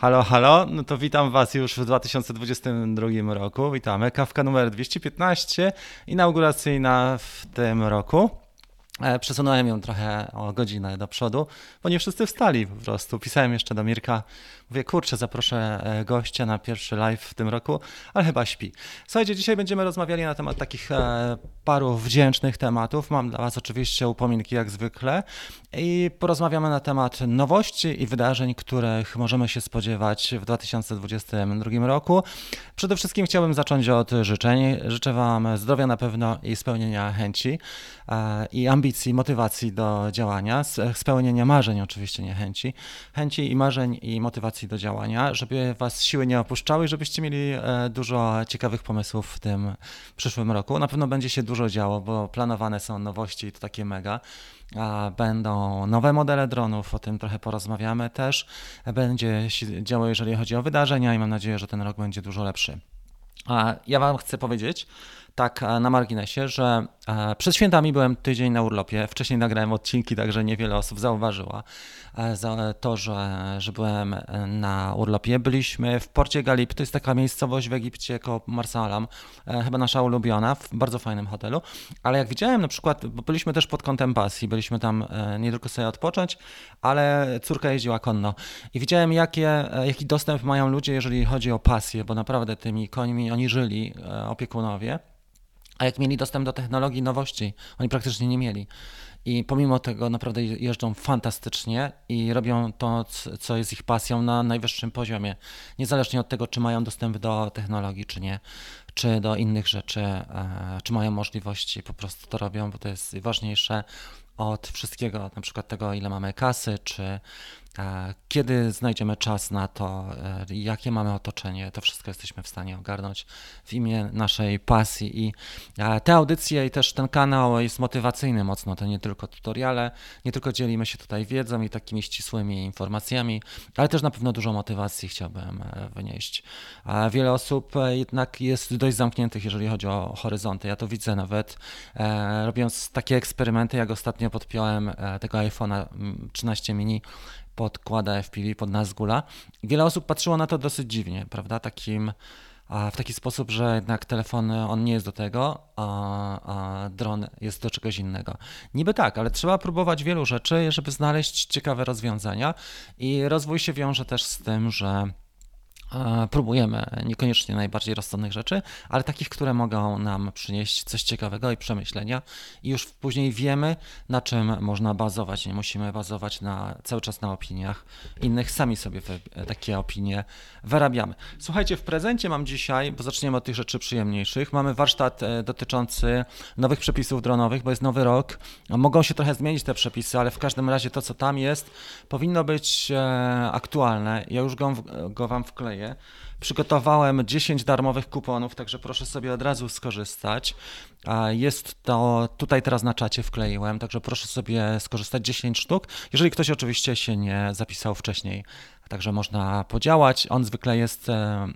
Halo, halo, no to witam Was już w 2022 roku. Witamy. Kawka numer 215, inauguracyjna w tym roku. E, przesunąłem ją trochę o godzinę do przodu, bo nie wszyscy wstali po prostu. Pisałem jeszcze do Mirka, mówię, kurczę, zaproszę e, gościa na pierwszy live w tym roku, ale chyba śpi. Słuchajcie, dzisiaj będziemy rozmawiali na temat takich e, paru wdzięcznych tematów. Mam dla Was oczywiście upominki jak zwykle i porozmawiamy na temat nowości i wydarzeń, których możemy się spodziewać w 2022 roku. Przede wszystkim chciałbym zacząć od życzeń. Życzę Wam zdrowia na pewno i spełnienia chęci i ambicji motywacji do działania, spełnienia marzeń oczywiście, nie chęci, chęci i marzeń i motywacji do działania, żeby was siły nie opuszczały, żebyście mieli e, dużo ciekawych pomysłów w tym przyszłym roku. Na pewno będzie się dużo działo, bo planowane są nowości to takie mega. Będą nowe modele dronów, o tym trochę porozmawiamy też. Będzie się działo, jeżeli chodzi o wydarzenia i mam nadzieję, że ten rok będzie dużo lepszy. A ja Wam chcę powiedzieć, tak e, na marginesie, że e, przed świętami byłem tydzień na urlopie. Wcześniej nagrałem odcinki, także niewiele osób zauważyła e, to, że, że byłem na urlopie. Byliśmy w porcie Galip, to jest taka miejscowość w Egipcie koło Marsalam, chyba nasza ulubiona, w bardzo fajnym hotelu. Ale jak widziałem na przykład, bo byliśmy też pod kątem pasji, byliśmy tam nie tylko sobie odpocząć, ale córka jeździła konno. I widziałem, jakie, jaki dostęp mają ludzie, jeżeli chodzi o pasję, bo naprawdę tymi końmi oni żyli, opiekunowie. A jak mieli dostęp do technologii nowości, oni praktycznie nie mieli. I pomimo tego naprawdę jeżdżą fantastycznie i robią to, co jest ich pasją na najwyższym poziomie. Niezależnie od tego, czy mają dostęp do technologii, czy nie, czy do innych rzeczy, e, czy mają możliwości, po prostu to robią, bo to jest ważniejsze od wszystkiego, na przykład tego, ile mamy kasy, czy kiedy znajdziemy czas na to, e, jakie mamy otoczenie, to wszystko jesteśmy w stanie ogarnąć w imię naszej pasji. I te audycje i też ten kanał jest motywacyjny mocno. To nie tylko tutoriale, nie tylko dzielimy się tutaj wiedzą i takimi ścisłymi informacjami, ale też na pewno dużo motywacji chciałbym e, wynieść. Wiele osób e, jednak jest dość zamkniętych, jeżeli chodzi o horyzonty. Ja to widzę nawet robiąc takie eksperymenty, jak ostatnio podpiąłem tego iPhone'a 13 mini podkłada FPV pod Nazgula. Wiele osób patrzyło na to dosyć dziwnie, prawda? Takim, w taki sposób, że jednak telefon on nie jest do tego, a, a dron jest do czegoś innego. Niby tak, ale trzeba próbować wielu rzeczy, żeby znaleźć ciekawe rozwiązania i rozwój się wiąże też z tym, że próbujemy niekoniecznie najbardziej rozsądnych rzeczy, ale takich, które mogą nam przynieść coś ciekawego i przemyślenia i już później wiemy, na czym można bazować. Nie musimy bazować na, cały czas na opiniach innych, sami sobie takie opinie wyrabiamy. Słuchajcie, w prezencie mam dzisiaj, bo zaczniemy od tych rzeczy przyjemniejszych, mamy warsztat e, dotyczący nowych przepisów dronowych, bo jest nowy rok. Mogą się trochę zmienić te przepisy, ale w każdym razie to, co tam jest, powinno być e, aktualne. Ja już go, go Wam wkleję Przygotowałem 10 darmowych kuponów, także proszę sobie od razu skorzystać. Jest to tutaj teraz na czacie wkleiłem, także proszę sobie skorzystać 10 sztuk, jeżeli ktoś oczywiście się nie zapisał wcześniej Także można podziałać. On zwykle jest e,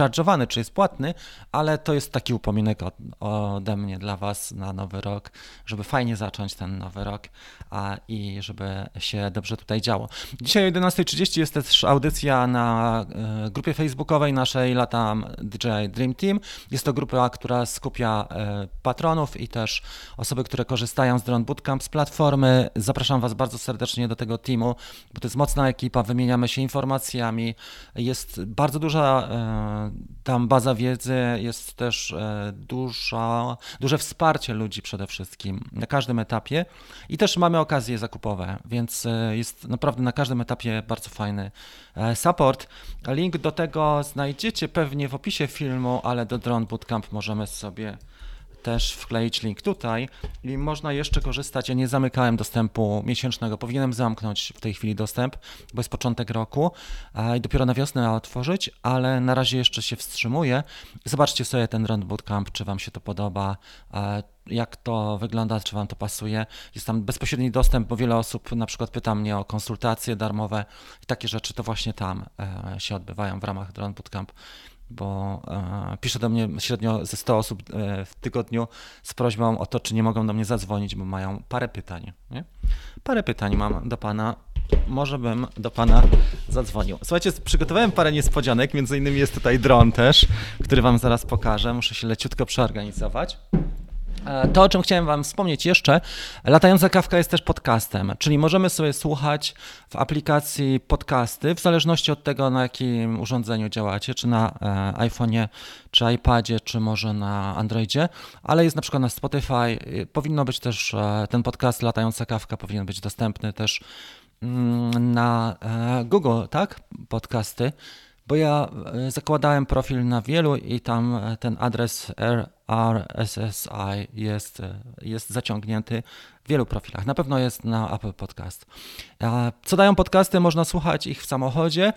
charge'owany, czy jest płatny, ale to jest taki upominek od, ode mnie dla Was na nowy rok, żeby fajnie zacząć ten nowy rok a, i żeby się dobrze tutaj działo. Dzisiaj o 11.30 jest też audycja na e, grupie facebookowej naszej Latam DJI Dream Team. Jest to grupa, która skupia e, patronów i też osoby, które korzystają z Drone Bootcamp z platformy. Zapraszam Was bardzo serdecznie do tego teamu, bo to jest mocna ekipa, wymieniamy się informacjami informacjami. Jest bardzo duża e, tam baza wiedzy, jest też e, duża, duże wsparcie ludzi przede wszystkim na każdym etapie i też mamy okazje zakupowe, więc e, jest naprawdę na każdym etapie bardzo fajny support. Link do tego znajdziecie pewnie w opisie filmu, ale do Drone Bootcamp możemy sobie też wkleić link tutaj i można jeszcze korzystać. Ja nie zamykałem dostępu miesięcznego, powinienem zamknąć w tej chwili dostęp, bo jest początek roku i dopiero na wiosnę otworzyć, ale na razie jeszcze się wstrzymuję. Zobaczcie sobie ten Run Bootcamp, czy Wam się to podoba jak to wygląda, czy Wam to pasuje. Jest tam bezpośredni dostęp, bo wiele osób na przykład pyta mnie o konsultacje darmowe i takie rzeczy to właśnie tam e, się odbywają w ramach Drone Bootcamp bo e, pisze do mnie średnio ze 100 osób e, w tygodniu z prośbą o to, czy nie mogą do mnie zadzwonić, bo mają parę pytań. Nie? Parę pytań mam do Pana może bym do pana zadzwonił. Słuchajcie, przygotowałem parę niespodzianek, między innymi jest tutaj dron też, który wam zaraz pokażę. Muszę się leciutko przeorganizować. E, to, o czym chciałem Wam wspomnieć jeszcze, latająca kawka jest też podcastem, czyli możemy sobie słuchać w aplikacji podcasty, w zależności od tego, na jakim urządzeniu działacie, czy na e, iPhone'ie, czy iPadzie, czy może na Androidzie, ale jest na przykład na Spotify. Powinno być też e, ten podcast Latająca kawka powinien być dostępny też mm, na Google, tak? Podcasty bo ja zakładałem profil na wielu i tam ten adres RSSI jest, jest zaciągnięty w wielu profilach. Na pewno jest na Apple Podcast. Co dają podcasty? Można słuchać ich w samochodzie.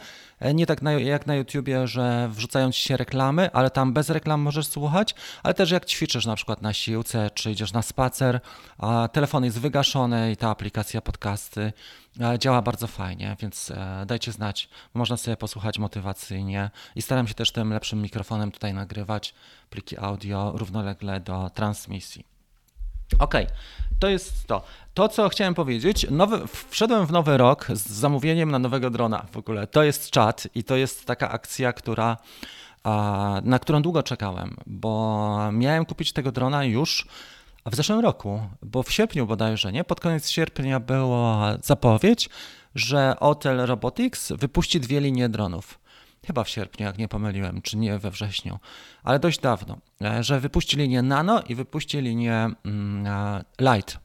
Nie tak na, jak na YouTubie, że wrzucają ci się reklamy, ale tam bez reklam możesz słuchać, ale też jak ćwiczysz na przykład na siłce, czy idziesz na spacer, a telefon jest wygaszony i ta aplikacja podcasty działa bardzo fajnie, więc e, dajcie znać. Można sobie posłuchać motywacyjnie i staram się też tym lepszym mikrofonem tutaj nagrywać pliki audio równolegle do transmisji. Ok, to jest to. To, co chciałem powiedzieć, nowy, wszedłem w nowy rok z zamówieniem na nowego drona w ogóle. To jest czat i to jest taka akcja, która, na którą długo czekałem, bo miałem kupić tego drona już w zeszłym roku, bo w sierpniu bodajże, nie? Pod koniec sierpnia była zapowiedź, że Hotel Robotics wypuści dwie linie dronów chyba w sierpniu, jak nie pomyliłem, czy nie we wrześniu, ale dość dawno, e, że wypuścili linię Nano i wypuścili linię mm, e, Light.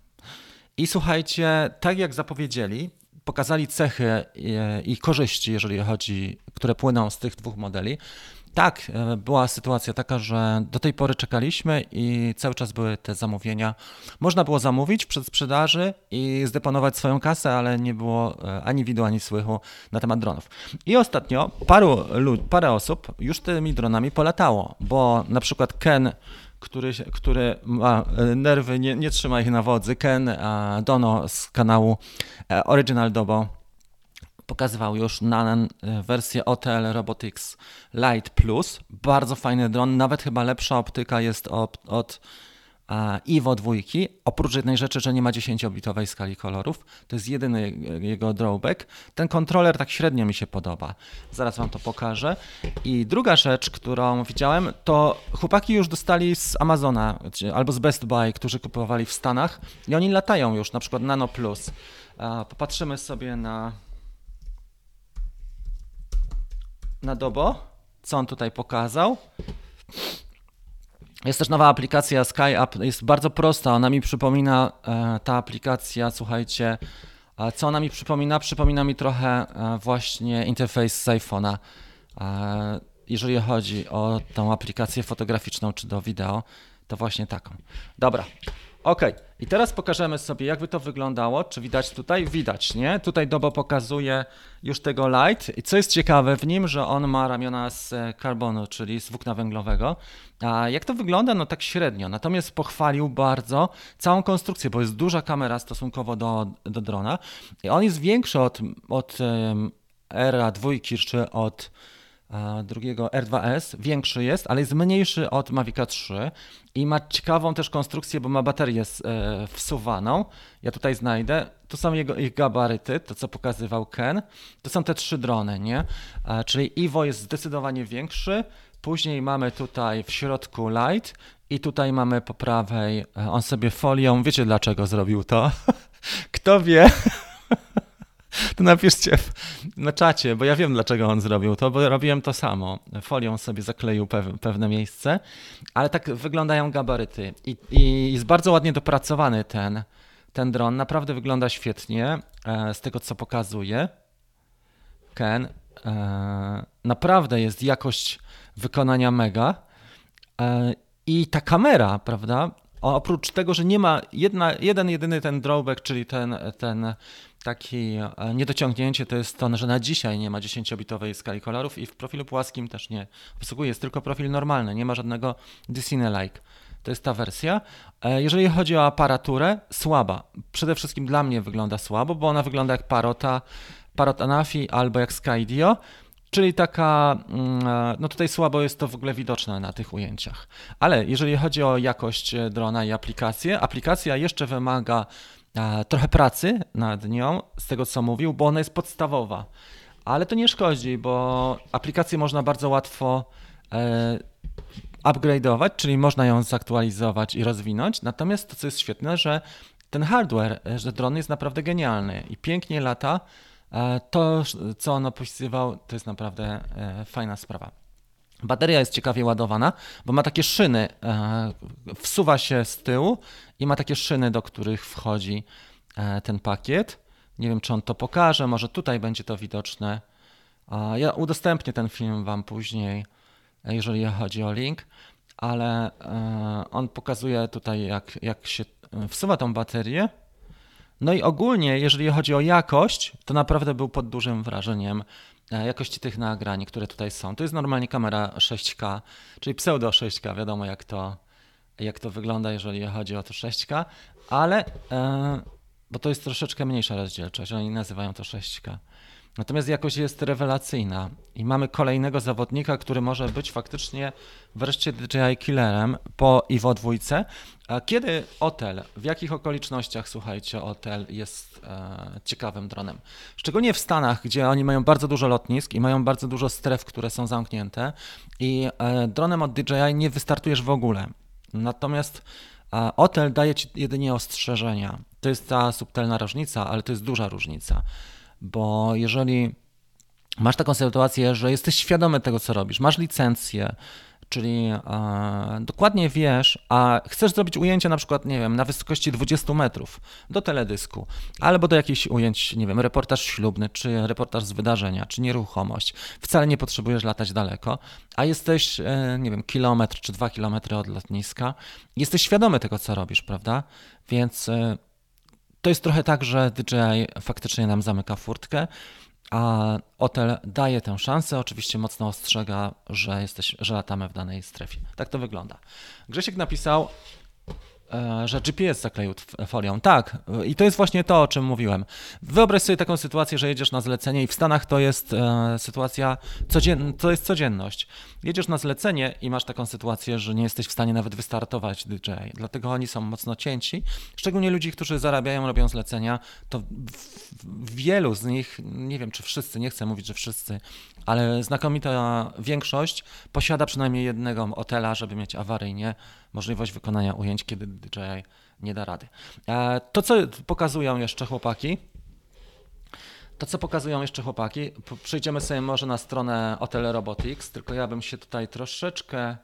I słuchajcie, tak jak zapowiedzieli, pokazali cechy i korzyści, jeżeli chodzi, które płyną z tych dwóch modeli. Tak, e, była sytuacja taka, że do tej pory czekaliśmy i cały czas były te zamówienia. Można było zamówić przed sprzedaży i zdeponować swoją kasę, ale nie było e, ani widu, ani słychu na temat dronów. I ostatnio paru parę osób już tymi dronami polatało, bo na przykład Ken który, który ma e, nerwy, nie, nie trzyma ich na wodzy. Ken Dono z kanału Original Dobo pokazywał już na wersję OTL Robotics Lite Plus. Bardzo fajny dron, nawet chyba lepsza optyka jest od, od Iwo dwójki, oprócz jednej rzeczy, że nie ma 10-bitowej skali kolorów. To jest jedyny jego drawback. Ten kontroler tak średnio mi się podoba. Zaraz wam to pokażę. I druga rzecz, którą widziałem, to chłopaki już dostali z Amazona albo z Best Buy, którzy kupowali w Stanach i oni latają już, na przykład Nano Plus. Popatrzymy sobie na na Dobo, co on tutaj pokazał. Jest też nowa aplikacja SkyUp, jest bardzo prosta, ona mi przypomina, e, ta aplikacja, słuchajcie, co ona mi przypomina? Przypomina mi trochę e, właśnie interfejs z iPhone'a, e, jeżeli chodzi o tą aplikację fotograficzną czy do wideo, to właśnie taką. Dobra, Ok, i teraz pokażemy sobie, jakby to wyglądało. Czy widać tutaj? Widać, nie? Tutaj Dobo pokazuje już tego light. I co jest ciekawe w nim, że on ma ramiona z e, karbonu, czyli z włókna węglowego. A jak to wygląda? No tak średnio. Natomiast pochwalił bardzo całą konstrukcję, bo jest duża kamera stosunkowo do, do drona. I on jest większy od, od um, Era dwójki, czy od drugiego R2S, większy jest, ale jest mniejszy od Mavica 3 i ma ciekawą też konstrukcję, bo ma baterię e, wsuwaną. Ja tutaj znajdę. Tu są jego, ich gabaryty, to co pokazywał Ken. To są te trzy drony, nie? Czyli Iwo jest zdecydowanie większy. Później mamy tutaj w środku Light i tutaj mamy po prawej, e, on sobie folią, wiecie dlaczego zrobił to? Kto wie? to napiszcie na czacie, bo ja wiem, dlaczego on zrobił to, bo robiłem to samo. Folią sobie zakleił pewne miejsce, ale tak wyglądają gabaryty I, i jest bardzo ładnie dopracowany ten, ten dron. Naprawdę wygląda świetnie e, z tego, co pokazuje. Ken. E, naprawdę jest jakość wykonania mega. E, I ta kamera, prawda? Oprócz tego, że nie ma jedna, jeden jedyny ten drawback, czyli ten, ten taki e, niedociągnięcie to jest to, że na dzisiaj nie ma 10-bitowej skali kolorów i w profilu płaskim też nie obsługuje, jest tylko profil normalny, nie ma żadnego Disney-like. To jest ta wersja. E, jeżeli chodzi o aparaturę, słaba. Przede wszystkim dla mnie wygląda słabo, bo ona wygląda jak Parota, Parot Anafi albo jak Skydio, czyli taka, mm, e, no tutaj słabo jest to w ogóle widoczne na tych ujęciach. Ale jeżeli chodzi o jakość drona i aplikację, aplikacja jeszcze wymaga trochę pracy nad nią, z tego co mówił, bo ona jest podstawowa. Ale to nie szkodzi, bo aplikację można bardzo łatwo e, upgrade'ować, czyli można ją zaktualizować i rozwinąć. Natomiast to, co jest świetne, że ten hardware, że dron jest naprawdę genialny i pięknie lata. To, co on opisywał, to jest naprawdę fajna sprawa. Bateria jest ciekawie ładowana, bo ma takie szyny, e, wsuwa się z tyłu i ma takie szyny, do których wchodzi e, ten pakiet. Nie wiem, czy on to pokaże, może tutaj będzie to widoczne. Ja udostępnię ten film Wam później, jeżeli chodzi o link, ale e, on pokazuje tutaj, jak, jak się wsuwa tą baterię. No i ogólnie, jeżeli chodzi o jakość, to naprawdę był pod dużym wrażeniem E, jakości tych nagrań, które tutaj są. To jest normalnie kamera 6K, czyli pseudo 6K, wiadomo jak to, jak to wygląda, jeżeli chodzi o to 6K, ale e, bo to jest troszeczkę mniejsza rozdzielczość, oni nazywają to 6K. Natomiast jakość jest rewelacyjna i mamy kolejnego zawodnika, który może być faktycznie wreszcie DJI killerem po Iwo dwójce. Kiedy Otel, w jakich okolicznościach, słuchajcie, Otel jest e, ciekawym dronem? Szczególnie w Stanach, gdzie oni mają bardzo dużo lotnisk i mają bardzo dużo stref, które są zamknięte i e, dronem od DJI nie wystartujesz w ogóle. Natomiast e, Otel daje ci jedynie ostrzeżenia. To jest ta subtelna różnica, ale to jest duża różnica bo jeżeli masz taką sytuację, że jesteś świadomy tego, co robisz, masz licencję, czyli e, dokładnie wiesz, a chcesz zrobić ujęcie na przykład, nie wiem, na wysokości 20 metrów do teledysku, albo do jakichś ujęć, nie wiem, reportaż ślubny, czy reportaż z wydarzenia, czy nieruchomość. Wcale nie potrzebujesz latać daleko, a jesteś, e, nie wiem, kilometr czy dwa kilometry od lotniska. Jesteś świadomy tego, co robisz, prawda? Więc e, to jest trochę tak, że DJI faktycznie nam zamyka furtkę, a hotel daje tę szansę, oczywiście mocno ostrzega, że, jesteś, że latamy w danej strefie. Tak to wygląda. Grzesiek napisał, że GPS zakleił folią. Tak, i to jest właśnie to, o czym mówiłem. Wyobraź sobie taką sytuację, że jedziesz na zlecenie i w Stanach to jest e, sytuacja, codzien, to jest codzienność. Jedziesz na zlecenie i masz taką sytuację, że nie jesteś w stanie nawet wystartować DJ. Dlatego oni są mocno cięci. Szczególnie ludzi, którzy zarabiają, robią zlecenia, to wielu z nich, nie wiem czy wszyscy, nie chcę mówić, że wszyscy, ale znakomita większość posiada przynajmniej jednego hotela, żeby mieć awaryjnie możliwość wykonania ujęć, kiedy DJI nie da rady. E, to, co pokazują jeszcze chłopaki, to, co pokazują jeszcze chłopaki, przejdziemy sobie może na stronę Hotel Robotics, tylko ja bym się tutaj troszeczkę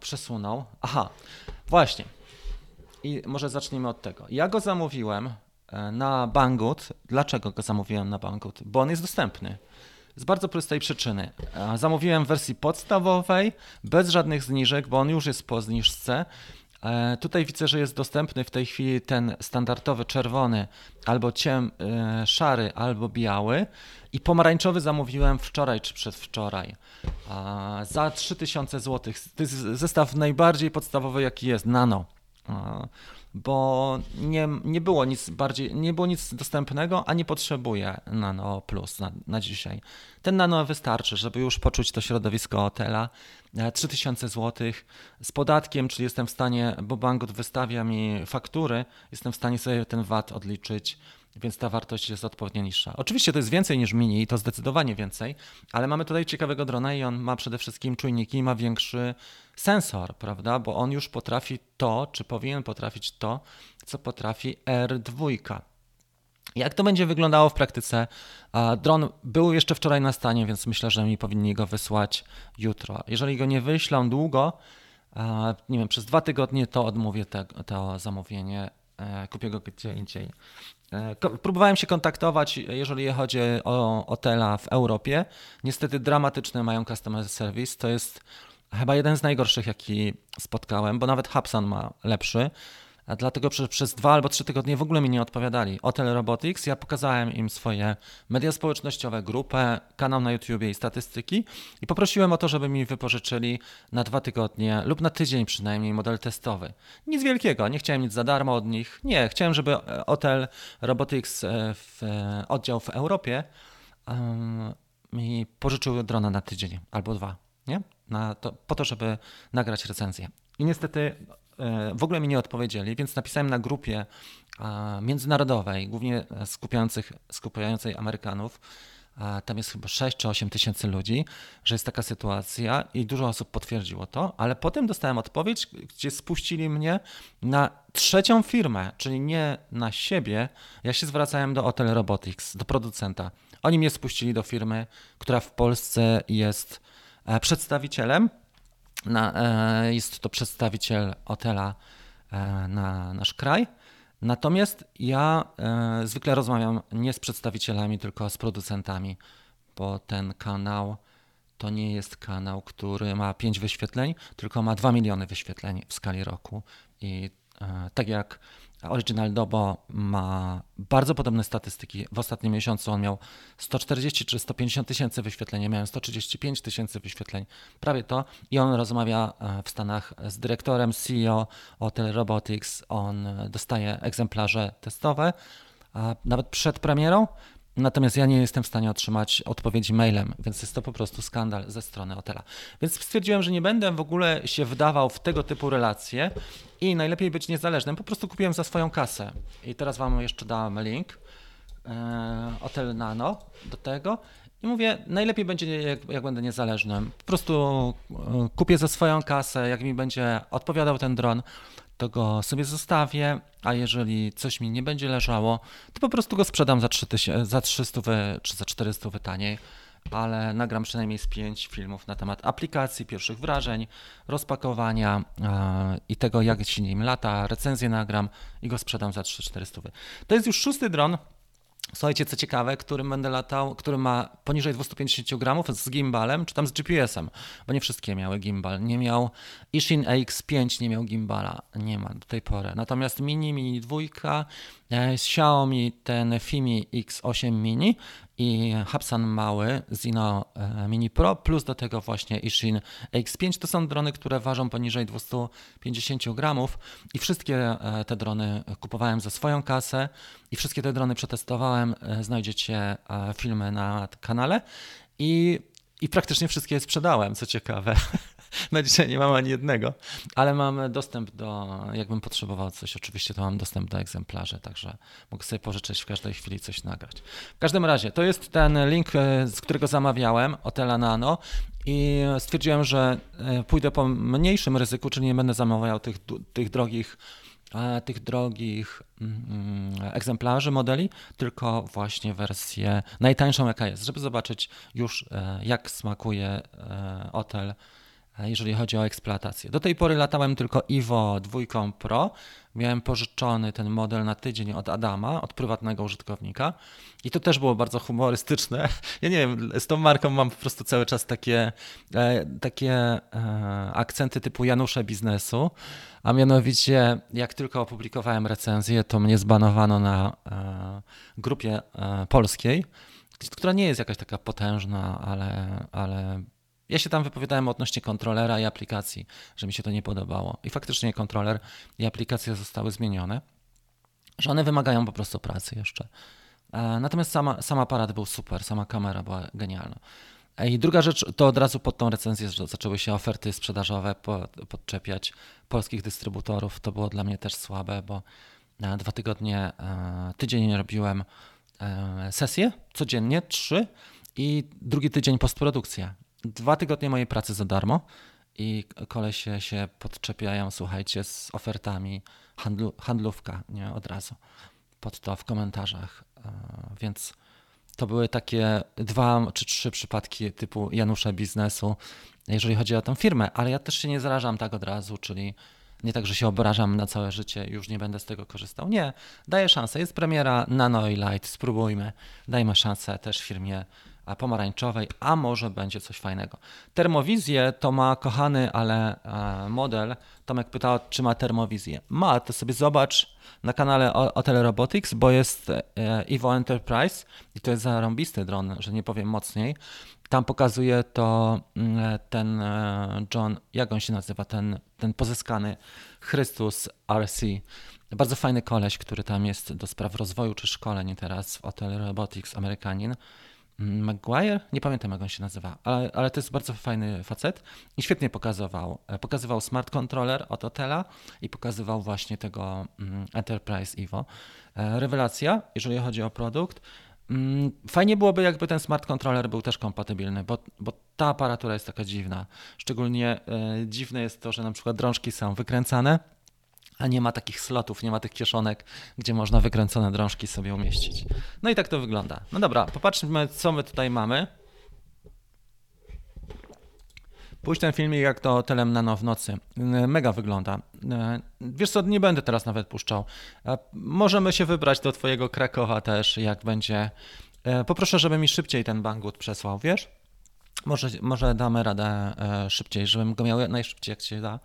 przesunął. Aha, właśnie. I może zacznijmy od tego. Ja go zamówiłem e, na Banggood. Dlaczego go zamówiłem na Banggood? Bo on jest dostępny. Z bardzo prostej przyczyny. Zamówiłem w wersji podstawowej, bez żadnych zniżek, bo on już jest po zniżce. E, tutaj widzę, że jest dostępny w tej chwili ten standardowy czerwony, albo ciem, e, szary, albo biały. I pomarańczowy zamówiłem wczoraj czy przedwczoraj za 3000 zł. To jest zestaw najbardziej podstawowy, jaki jest, nano bo nie, nie było nic bardziej, nie było nic dostępnego, a nie potrzebuję Nano Plus na, na dzisiaj. Ten Nano wystarczy, żeby już poczuć to środowisko hotela. 3000 zł z podatkiem, czyli jestem w stanie, bo Banggood wystawia mi faktury, jestem w stanie sobie ten VAT odliczyć więc ta wartość jest odpowiednio niższa. Oczywiście to jest więcej niż mini i to zdecydowanie więcej, ale mamy tutaj ciekawego drona i on ma przede wszystkim czujniki ma większy sensor, prawda? Bo on już potrafi to, czy powinien potrafić to, co potrafi R2. Jak to będzie wyglądało w praktyce? Dron był jeszcze wczoraj na stanie, więc myślę, że mi powinni go wysłać jutro. Jeżeli go nie wyślą długo, nie wiem, przez dwa tygodnie, to odmówię te, to zamówienie, e, kupię go gdzie indziej. E, próbowałem się kontaktować, jeżeli chodzi o hotela w Europie. Niestety dramatyczne mają customer service. To jest chyba jeden z najgorszych, jaki spotkałem, bo nawet Hubsan ma lepszy. A dlatego przez, przez dwa albo trzy tygodnie w ogóle mi nie odpowiadali. Hotel Robotics, ja pokazałem im swoje media społecznościowe, grupę, kanał na YouTubie i statystyki i poprosiłem o to, żeby mi wypożyczyli na dwa tygodnie lub na tydzień przynajmniej model testowy. Nic wielkiego, nie chciałem nic za darmo od nich. Nie, chciałem, żeby Hotel Robotics e, w e, oddział w Europie mi pożyczył drona na tydzień albo dwa, nie? To, po to, żeby nagrać recenzję. I niestety w ogóle mi nie odpowiedzieli, więc napisałem na grupie międzynarodowej, głównie skupiających, skupiającej Amerykanów, tam jest chyba 6 czy 8 tysięcy ludzi, że jest taka sytuacja i dużo osób potwierdziło to, ale potem dostałem odpowiedź, gdzie spuścili mnie na trzecią firmę, czyli nie na siebie. Ja się zwracałem do Hotel Robotics, do producenta. Oni mnie spuścili do firmy, która w Polsce jest e, przedstawicielem. Na, e, jest to przedstawiciel hotela e, na nasz kraj Natomiast ja e, zwykle rozmawiam nie z przedstawicielami, tylko z producentami, bo ten kanał to nie jest kanał, który ma 5 wyświetleń, tylko ma 2 miliony wyświetleń w skali roku. I tak jak Original Dobo ma bardzo podobne statystyki. W ostatnim miesiącu on miał 140 czy 150 tysięcy wyświetleń, ja miałem 135 tysięcy wyświetleń, prawie to. I on rozmawia e, w Stanach z dyrektorem CEO Hotel Robotics. On dostaje egzemplarze testowe, nawet przed premierą. Natomiast ja nie jestem w stanie otrzymać odpowiedzi mailem, więc jest to po prostu skandal ze strony hotela. Więc stwierdziłem, że nie będę w ogóle się wdawał w tego typu relacje i najlepiej być niezależnym. Po prostu kupiłem za swoją kasę. I teraz Wam jeszcze dałem link. E, hotel Nano do tego. I mówię, najlepiej będzie, jak, jak, będę niezależnym. Po prostu e, kupię za swoją kasę, jak mi będzie odpowiadał ten dron, to go sobie zostawię, a jeżeli coś mi nie będzie leżało, to po prostu go sprzedam za, 3 za 300 czy za 400 taniej, ale nagram przynajmniej z 5 filmów na temat aplikacji, pierwszych wrażeń, rozpakowania yy, i tego, jak się nim lata, recenzję nagram i go sprzedam za 3-400. To jest już szósty dron, Słuchajcie, co ciekawe, którym będę latał, który ma poniżej 250 gramów z gimbalem, czy tam z GPS-em, bo nie wszystkie miały gimbal. Nie miał Ishin AX5, nie miał gimbala, nie ma do tej pory. Natomiast Mini, Mini 2, e, Xiaomi ten Fimi X8 Mini i Hapsan mały Zino e, Mini Pro, plus do tego właśnie Ishin X5. To są drony, które ważą poniżej 250 gramów i wszystkie e, te drony kupowałem za swoją kasę i wszystkie te drony przetestowałem. E, znajdziecie filmy na kanale i, i praktycznie wszystkie sprzedałem, co ciekawe. Na dzisiaj nie mam ani jednego, ale mam dostęp do, jakbym potrzebował coś, oczywiście to mam dostęp do egzemplarzy, także mogę sobie pożyczyć w każdej chwili coś nagrać. W każdym razie, to jest ten link, e, z którego zamawiałem, Otela Nano i stwierdziłem, że e, pójdę po mniejszym ryzyku, czyli nie będę zamawiał tych, tych drogich tych drogich mm, egzemplarzy modeli, tylko właśnie wersję najtańszą jaka jest, żeby zobaczyć już e, jak smakuje hotel jeżeli chodzi o eksploatację. Do tej pory latałem tylko Ivo 2 Pro. Miałem pożyczony ten model na tydzień od Adama, od prywatnego użytkownika. I to też było bardzo humorystyczne. Ja nie wiem, z tą marką mam po prostu cały czas takie, e, takie e, akcenty typu Janusze biznesu. A mianowicie, jak tylko opublikowałem recenzję, to mnie zbanowano na e, grupie polskiej, która nie jest jakaś taka potężna, ale, ale ja się tam wypowiadałem odnośnie kontrolera i aplikacji, że mi się to nie podobało. I faktycznie kontroler i aplikacja zostały zmienione, że one wymagają po prostu pracy jeszcze. E, natomiast sama, sam aparat był super, sama kamera była genialna. E, I druga rzecz, to od razu pod tą recenzję zaczęły się oferty sprzedażowe podczepiać polskich dystrybutorów. To było dla mnie też słabe, bo dwa tygodnie, e, tydzień robiłem sesję, codziennie, trzy i drugi tydzień postprodukcja dwa tygodnie mojej pracy za darmo i kolesie się podczepiają, słuchajcie, z ofertami handlu, handlówka, nie od razu pod to w komentarzach. E, więc to były takie dwa czy trzy przypadki typu Janusza biznesu, jeżeli chodzi o tę firmę, ale ja też się nie zarażam tak od razu, czyli nie tak, że się obrażam na całe życie, już nie będę z tego korzystał. Nie, daję szansę. Jest premiera Nano i Light, spróbujmy. Dajmy szansę też firmie pomarańczowej, a może będzie coś fajnego. Termowizję to ma kochany, ale e, model. Tomek pytał, czy ma termowizję. Ma, to sobie zobacz na kanale Hotel Robotics, bo jest Evo Enterprise i to jest zarąbisty dron, że nie powiem mocniej. Tam pokazuje to mm, ten e, John, jak on się nazywa, ten, ten pozyskany Chrystus RC. Bardzo fajny koleś, który tam jest do spraw rozwoju czy szkoleń teraz w Hotel Robotics Amerykanin Maguire, nie pamiętam jak on się nazywa, ale, ale to jest bardzo fajny facet i świetnie pokazywał. E, pokazywał smart controller od Otela i pokazywał właśnie tego mm, Enterprise Evo. E, rewelacja, jeżeli chodzi o produkt. Mm, fajnie byłoby, jakby ten smart controller był też kompatybilny, bo, bo ta aparatura jest taka dziwna. Szczególnie e, dziwne jest to, że na przykład drążki są wykręcane, a nie ma takich slotów, nie ma tych kieszonek, gdzie można wykręcone drążki sobie umieścić. No i tak to wygląda. No dobra, popatrzmy, co my tutaj mamy. Pójść ten filmik jak to Telem Nano w nocy. Mega wygląda. Wiesz co, nie będę teraz nawet puszczał. Możemy się wybrać do twojego Krakowa też, jak będzie. Poproszę, żeby mi szybciej ten Banggood przesłał, wiesz? Może, może damy radę e, szybciej, żebym go miał najszybciej jak się da.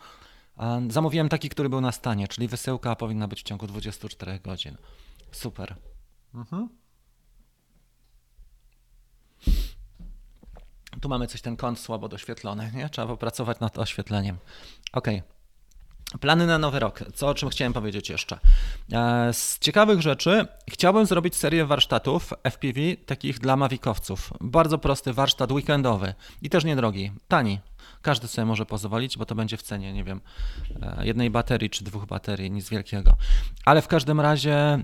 Zamówiłem taki, który był na stanie, czyli wysyłka powinna być w ciągu 24 godzin. Super. Mhm. Tu mamy coś, ten kąt słabo doświetlony, nie? Trzeba popracować nad oświetleniem. Ok. Plany na nowy rok. Co o czym chciałem powiedzieć jeszcze? E, z ciekawych rzeczy chciałbym zrobić serię warsztatów FPV takich dla mawikowców. Bardzo prosty warsztat weekendowy i też niedrogi, tani. Każdy sobie może pozwolić, bo to będzie w cenie, nie wiem, e, jednej baterii czy dwóch baterii, nic wielkiego. Ale w każdym razie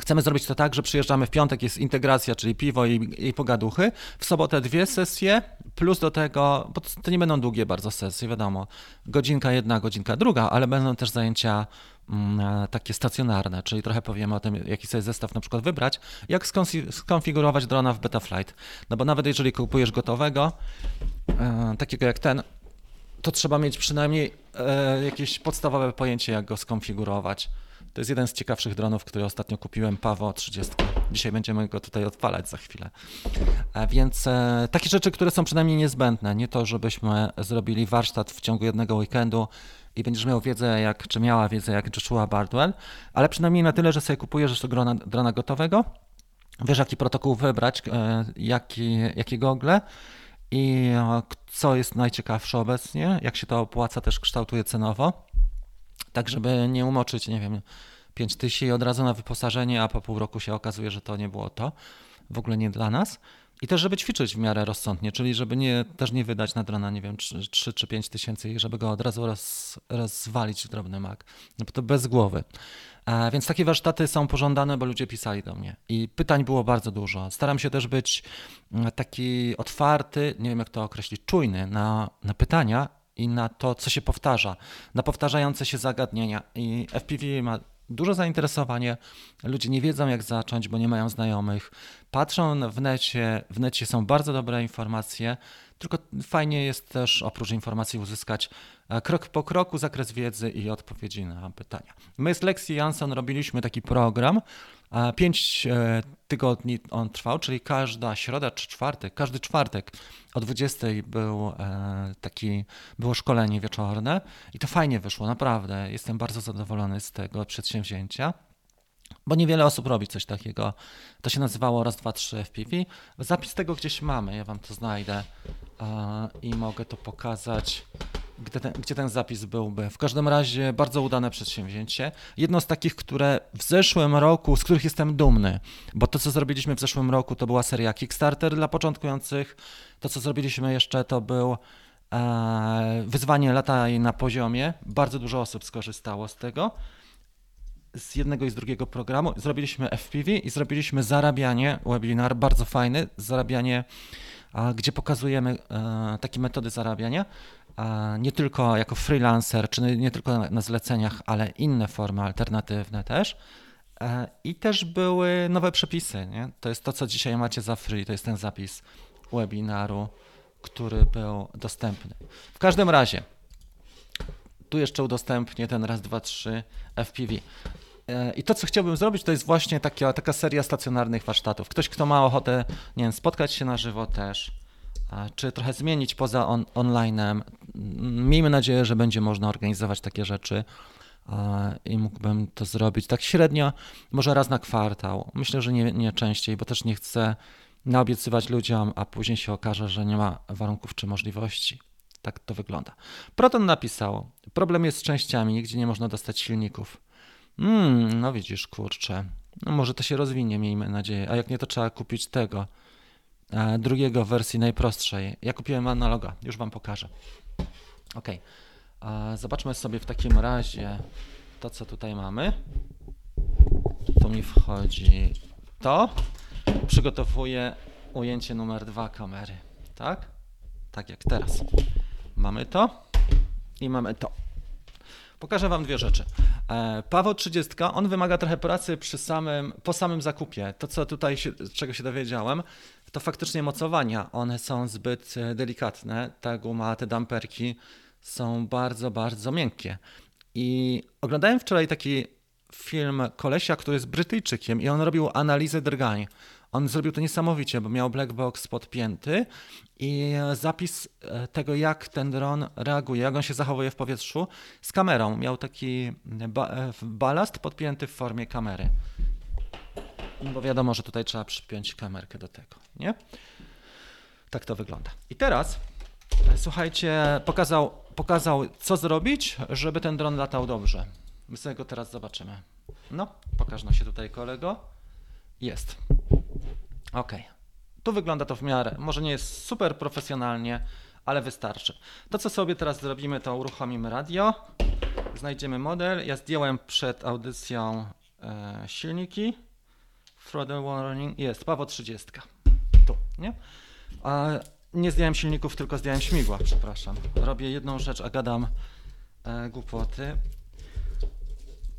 Chcemy zrobić to tak, że przyjeżdżamy w piątek, jest integracja, czyli piwo i, i pogaduchy. W sobotę dwie sesje, plus do tego, bo to nie będą długie bardzo sesje, wiadomo, godzinka jedna, godzinka druga, ale będą też zajęcia mm, e, takie stacjonarne, czyli trochę powiemy o tym, jaki sobie zestaw na przykład wybrać, jak skonfigurować drona w Betaflight. No bo nawet jeżeli kupujesz gotowego, e, takiego jak ten, to trzeba mieć przynajmniej e, jakieś podstawowe pojęcie, jak go skonfigurować. To jest jeden z ciekawszych dronów, który ostatnio kupiłem, Pawo 30. Dzisiaj będziemy go tutaj odpalać za chwilę. E, więc e, takie rzeczy, które są przynajmniej niezbędne. Nie to, żebyśmy zrobili warsztat w ciągu jednego weekendu i będziesz miał wiedzę, jak, czy miała wiedzę jak Joshua Bardwell, ale przynajmniej na tyle, że sobie kupujesz drona, drona gotowego, wiesz jaki protokół wybrać, e, jaki, jakie gogle i co jest najciekawsze obecnie, jak się to opłaca, też kształtuje cenowo tak żeby nie umoczyć, nie wiem, 5 tysięcy od razu na wyposażenie, a po pół roku się okazuje, że to nie było to, w ogóle nie dla nas. I też, żeby ćwiczyć w miarę rozsądnie, czyli żeby nie, też nie wydać na drona, nie wiem, 3, 3 czy 5 tysięcy i żeby go od razu roz, rozwalić w drobny mak. No bo to bez głowy. A więc takie warsztaty są pożądane, bo ludzie pisali do mnie i pytań było bardzo dużo. Staram się też być mm, taki otwarty, nie wiem jak to określić, czujny na, na pytania i na to, co się powtarza, na powtarzające się zagadnienia. I FPV ma duże zainteresowanie. Ludzie nie wiedzą, jak zacząć, bo nie mają znajomych. Patrzą w necie, w necie są bardzo dobre informacje, tylko fajnie jest też oprócz informacji uzyskać e, krok po kroku zakres wiedzy i odpowiedzi na pytania. My z Lexi Jansson robiliśmy taki program, Pięć e, tygodni on trwał, czyli każda środa czy czwartek, każdy czwartek o 20 był e, taki, było szkolenie wieczorne i to fajnie wyszło, naprawdę. Jestem bardzo zadowolony z tego przedsięwzięcia. Bo niewiele osób robi coś takiego. To się nazywało raz, dwa, trzy FPV. Zapis tego gdzieś mamy, ja wam to znajdę i mogę to pokazać gdzie ten, gdzie ten zapis byłby. W każdym razie bardzo udane przedsięwzięcie. Jedno z takich, które w zeszłym roku, z których jestem dumny, bo to, co zrobiliśmy w zeszłym roku, to była seria Kickstarter dla początkujących. To, co zrobiliśmy jeszcze, to był e, wyzwanie lataj na poziomie. Bardzo dużo osób skorzystało z tego. Z jednego i z drugiego programu. Zrobiliśmy FPV i zrobiliśmy zarabianie, webinar bardzo fajny, zarabianie gdzie pokazujemy e, takie metody zarabiania, nie tylko jako freelancer, czy nie tylko na zleceniach, ale inne formy alternatywne też. E, I też były nowe przepisy. Nie? To jest to, co dzisiaj macie za free, to jest ten zapis webinaru, który był dostępny. W każdym razie, tu jeszcze udostępnię ten raz, dwa, trzy FPV. E, I to, co chciałbym zrobić, to jest właśnie taka, taka seria stacjonarnych warsztatów. Ktoś, kto ma ochotę, nie wiem, spotkać się na żywo też, czy trochę zmienić poza on, onlinem. Miejmy nadzieję, że będzie można organizować takie rzeczy i mógłbym to zrobić tak średnio, może raz na kwartał. Myślę, że nie, nie częściej, bo też nie chcę naobiecywać ludziom, a później się okaże, że nie ma warunków czy możliwości. Tak to wygląda. Proton napisał, problem jest z częściami, nigdzie nie można dostać silników. Hmm, no widzisz, kurczę. No może to się rozwinie, miejmy nadzieję. A jak nie, to trzeba kupić tego drugiego w wersji najprostszej. Ja kupiłem analoga, już Wam pokażę. Ok, zobaczmy sobie w takim razie to, co tutaj mamy. Tu mi wchodzi to. Przygotowuję ujęcie numer dwa kamery, tak? Tak jak teraz. Mamy to i mamy to. Pokażę Wam dwie rzeczy. E, Paweł 30, on wymaga trochę pracy przy samym, po samym zakupie. To, co tutaj się, czego się dowiedziałem, to faktycznie mocowania. One są zbyt e, delikatne. Ta guma, te damperki są bardzo, bardzo miękkie. I oglądałem wczoraj taki film kolesia, który jest Brytyjczykiem i on robił analizę drgań. On zrobił to niesamowicie, bo miał black box podpięty i zapis e, tego, jak ten dron reaguje, jak on się zachowuje w powietrzu z kamerą. Miał taki e, balast podpięty w formie kamery. Bo wiadomo, że tutaj trzeba przypiąć kamerkę do tego, nie? Tak to wygląda. I teraz, e, słuchajcie, pokazał, pokazał co zrobić, żeby ten dron latał dobrze. My sobie go teraz zobaczymy. No, pokaż się tutaj kolego. Jest. Ok. Tu wygląda to w miarę, może nie jest super profesjonalnie, ale wystarczy. To, co sobie teraz zrobimy, to uruchomimy radio, znajdziemy model. Ja zdjąłem przed audycją e, silniki. Throttle warning jest, Paweł 30. Tu, nie? A nie zdjąłem silników, tylko zdjąłem śmigła, przepraszam. Robię jedną rzecz, a gadam e, głupoty.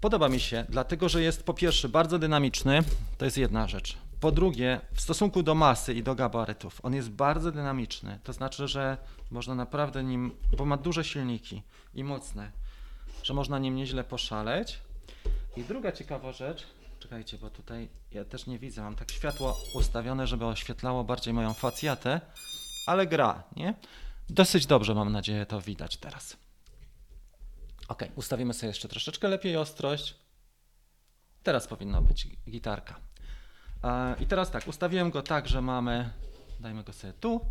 Podoba mi się, dlatego że jest po pierwsze bardzo dynamiczny, to jest jedna rzecz. Po drugie, w stosunku do masy i do gabarytów, on jest bardzo dynamiczny. To znaczy, że można naprawdę nim, bo ma duże silniki i mocne, że można nim nieźle poszaleć. I druga ciekawa rzecz, czekajcie, bo tutaj ja też nie widzę, mam tak światło ustawione, żeby oświetlało bardziej moją facjatę, ale gra, nie? Dosyć dobrze mam nadzieję to widać teraz. Ok, ustawimy sobie jeszcze troszeczkę lepiej ostrość. Teraz powinno być gitarka. I teraz tak, ustawiłem go tak, że mamy, dajmy go sobie tu,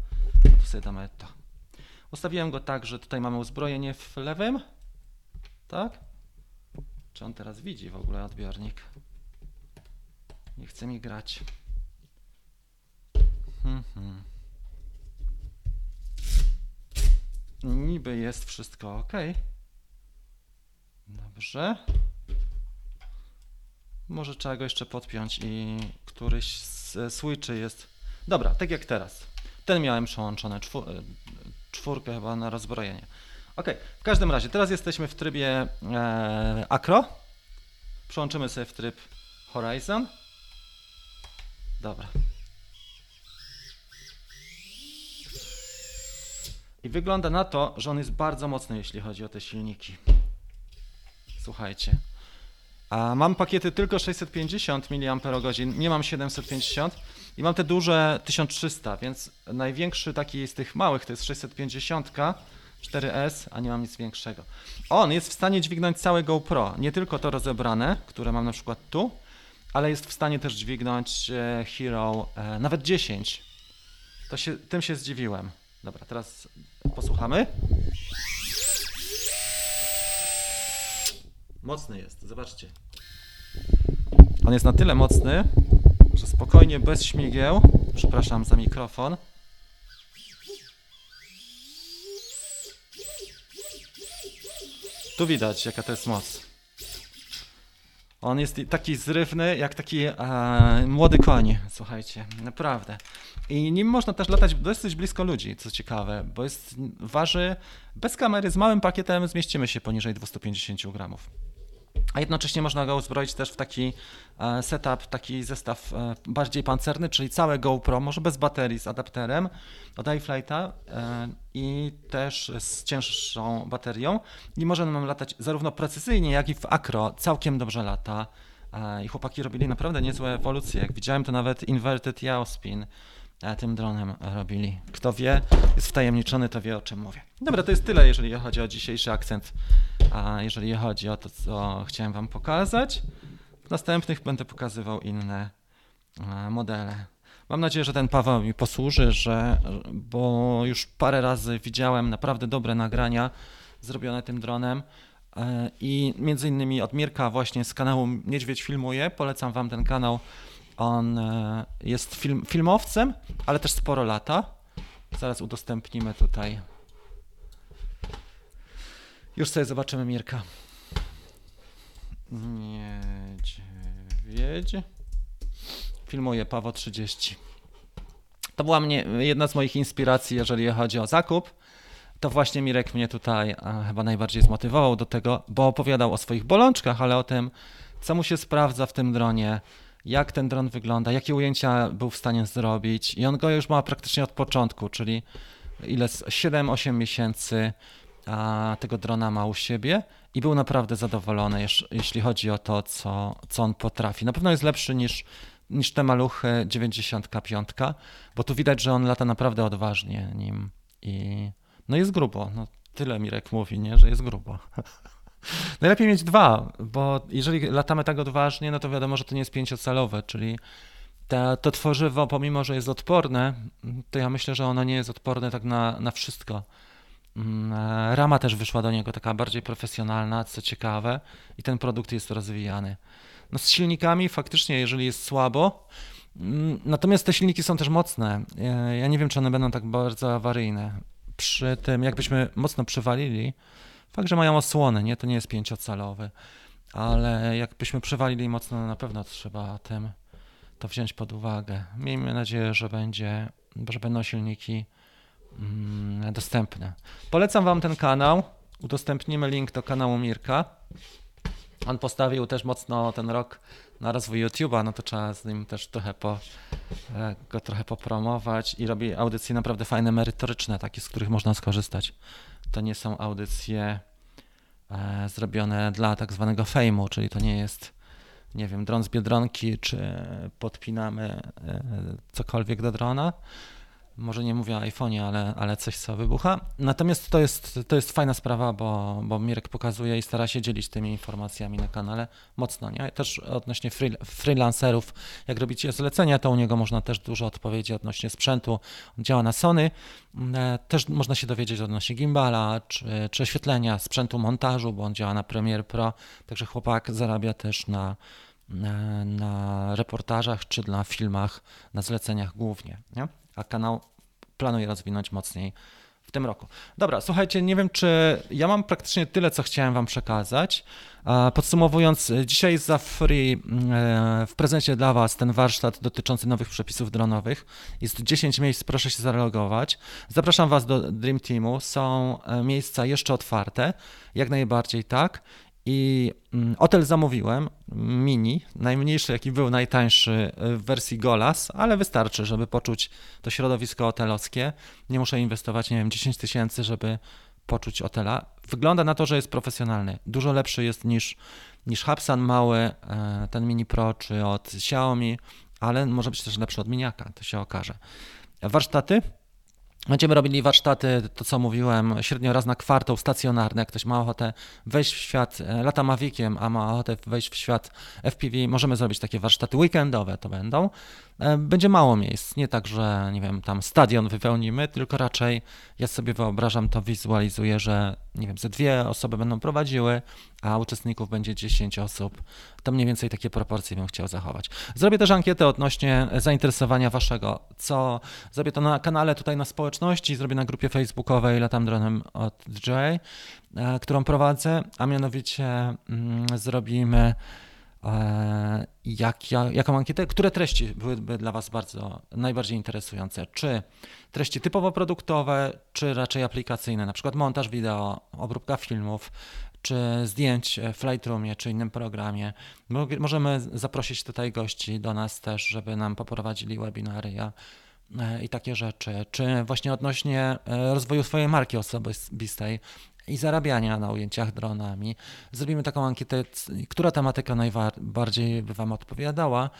tu sobie damy to. Ustawiłem go tak, że tutaj mamy uzbrojenie w lewym, tak? Czy on teraz widzi w ogóle odbiornik? Nie chce mi grać. Hmm, hmm. Niby jest wszystko ok. Dobrze. Może trzeba go jeszcze podpiąć i któryś z switchy jest... Dobra, tak jak teraz. Ten miałem przełączony, czwór, e, czwórkę chyba na rozbrojenie. Ok, w każdym razie, teraz jesteśmy w trybie e, Acro. Przełączymy sobie w tryb Horizon. Dobra. I wygląda na to, że on jest bardzo mocny, jeśli chodzi o te silniki. Słuchajcie. A mam pakiety tylko 650 mAh, nie mam 750 i mam te duże 1300, więc największy taki z tych małych to jest 650 4S, a nie mam nic większego. On jest w stanie dźwignąć całe GoPro, nie tylko to rozebrane, które mam na przykład tu, ale jest w stanie też dźwignąć e, Hero e, nawet 10. To się, tym się zdziwiłem. Dobra, teraz posłuchamy. Mocny jest, zobaczcie. On jest na tyle mocny, że spokojnie, bez śmigieł, przepraszam za mikrofon, tu widać jaka to jest moc. On jest taki zrywny, jak taki e, młody koń, słuchajcie, naprawdę. I nim można też latać dosyć blisko ludzi, co ciekawe, bo jest, waży, bez kamery, z małym pakietem zmieścimy się poniżej 250 gramów a jednocześnie można go uzbroić też w taki e, setup, taki zestaw e, bardziej pancerny, czyli całe GoPro, może bez baterii, z adapterem od iFlighta e, i też z cięższą baterią. I możemy nam latać zarówno precyzyjnie, jak i w akro, całkiem dobrze lata i chłopaki robili naprawdę niezłe ewolucje, jak widziałem to nawet Inverted Yaospin tym dronem robili. Kto wie, jest wtajemniczony, to wie o czym mówię. Dobra, to jest tyle, jeżeli chodzi o dzisiejszy akcent, a jeżeli chodzi o to, co chciałem Wam pokazać. W następnych będę pokazywał inne modele. Mam nadzieję, że ten Paweł mi posłuży, że, bo już parę razy widziałem naprawdę dobre nagrania zrobione tym dronem e, i między innymi od Mirka właśnie z kanału Niedźwiedź Filmuje. Polecam Wam ten kanał On e, jest film, filmowcem, ale też sporo lata. Zaraz udostępnimy tutaj. Już sobie zobaczymy Mirka. Niedźwiedź. Filmuje Paweł 30. To była mnie, jedna z moich inspiracji, jeżeli chodzi o zakup. To właśnie Mirek mnie tutaj chyba najbardziej zmotywował do tego, bo opowiadał o swoich bolączkach, ale o tym, co mu się sprawdza w tym dronie, jak ten dron wygląda, jakie ujęcia był w stanie zrobić. I on go już ma praktycznie od początku, czyli ile 7-8 miesięcy a tego drona ma u siebie i był naprawdę zadowolony, jeśli chodzi o to, co, co on potrafi. Na pewno jest lepszy niż, niż te maluchy 95, bo tu widać, że on lata naprawdę odważnie nim i no jest grubo. No, tyle Mirek mówi, nie, że jest grubo. Najlepiej mieć dwa, bo jeżeli latamy tak odważnie, no to wiadomo, że to nie jest pięciocalowe, czyli te, to tworzywo, pomimo że jest odporne, to ja myślę, że ono nie jest odporne tak na, na wszystko. Mm, e, rama też wyszła do niego taka bardziej profesjonalna, co ciekawe, i ten produkt jest rozwijany. No z silnikami faktycznie, jeżeli jest słabo, mm, natomiast te silniki są też mocne. Ja nie wiem, czy one będą tak bardzo awaryjne. Przy tym, jakbyśmy mocno przywalili, fakt, że mają osłony, nie, to nie jest pięciocalowy, ale jakbyśmy przywalili mocno, no na pewno trzeba tym to wziąć pod uwagę. Miejmy nadzieję, że będzie, że będą silniki Mm, dostępne. Polecam Wam ten kanał. Udostępnimy link do kanału Mirka. On postawił też mocno ten rok na rozwój YouTube'a, no to trzeba z nim też trochę po, e, go trochę popromować i robi audycje naprawdę fajne, merytoryczne, takie, z których można skorzystać. To nie są audycje e, zrobione dla tak zwanego fejmu, czyli to nie jest, nie wiem, dron z Biedronki, czy podpinamy e, cokolwiek do drona, może nie mówię o iPhone'ie, ale, ale coś, co wybucha. Natomiast to jest, to jest fajna sprawa, bo, bo Mirek pokazuje i stara się dzielić tymi informacjami na kanale mocno. Nie? Też odnośnie free, freelancerów, jak robicie zlecenia, to u niego można też dużo odpowiedzi odnośnie sprzętu. On działa na Sony. E, też można się dowiedzieć odnośnie gimbala, czy, czy oświetlenia, sprzętu montażu, bo on działa na Premiere Pro. Także chłopak zarabia też na, na, reportażach czy na filmach, na zleceniach głównie. Nie? A kanał planuję rozwinąć mocniej w tym roku. Dobra, słuchajcie, nie wiem, czy ja mam praktycznie tyle, co chciałem Wam przekazać. Podsumowując, dzisiaj za free e, w prezencie dla Was ten warsztat dotyczący nowych przepisów dronowych. Jest 10 miejsc, proszę się zalogować. Zapraszam Was do Dream Teamu. Są e, miejsca jeszcze otwarte, jak najbardziej tak. I mm, hotel zamówiłem, mini, najmniejszy jaki był, najtańszy w wersji Golas, ale wystarczy, żeby poczuć to środowisko hotelowskie. Nie muszę inwestować, nie wiem, 10 tysięcy, żeby poczuć hotela. Wygląda na to, że jest profesjonalny. Dużo lepszy jest niż, niż Hubsan mały, e, ten Mini Pro, czy od Xiaomi, ale może być też lepszy od Miniaka, to się okaże. Warsztaty Będziemy robili warsztaty, to co mówiłem, średnio raz na kwartał, stacjonarne. Jak ktoś ma ochotę wejść w świat, e, lata Maviciem, a ma ochotę wejść w świat FPV, możemy zrobić takie warsztaty weekendowe, to będą. E, będzie mało miejsc, nie tak, że nie wiem, tam stadion wypełnimy, tylko raczej ja sobie wyobrażam, to wizualizuję, że nie wiem, ze dwie osoby będą prowadziły, a uczestników będzie 10 osób. To mniej więcej takie proporcje bym chciał zachować. Zrobię też ankietę odnośnie zainteresowania waszego, co zrobię to na kanale tutaj na społeczności, zrobię na grupie facebookowej Latam Dronem od DJ, e, którą prowadzę, a mianowicie mm, zrobimy jak, jak, jaką ankietę, które treści byłyby dla Was bardzo najbardziej interesujące? Czy treści typowo produktowe, czy raczej aplikacyjne, na przykład montaż wideo, obróbka filmów, czy zdjęć w Lightroomie, czy innym programie. Możemy zaprosić tutaj gości do nas też, żeby nam poprowadzili webinary e, i takie rzeczy, czy właśnie odnośnie e, rozwoju swojej marki osobistej, i zarabiania na ujęciach dronami. Zrobimy taką ankietę, która tematyka najbardziej by Wam odpowiadała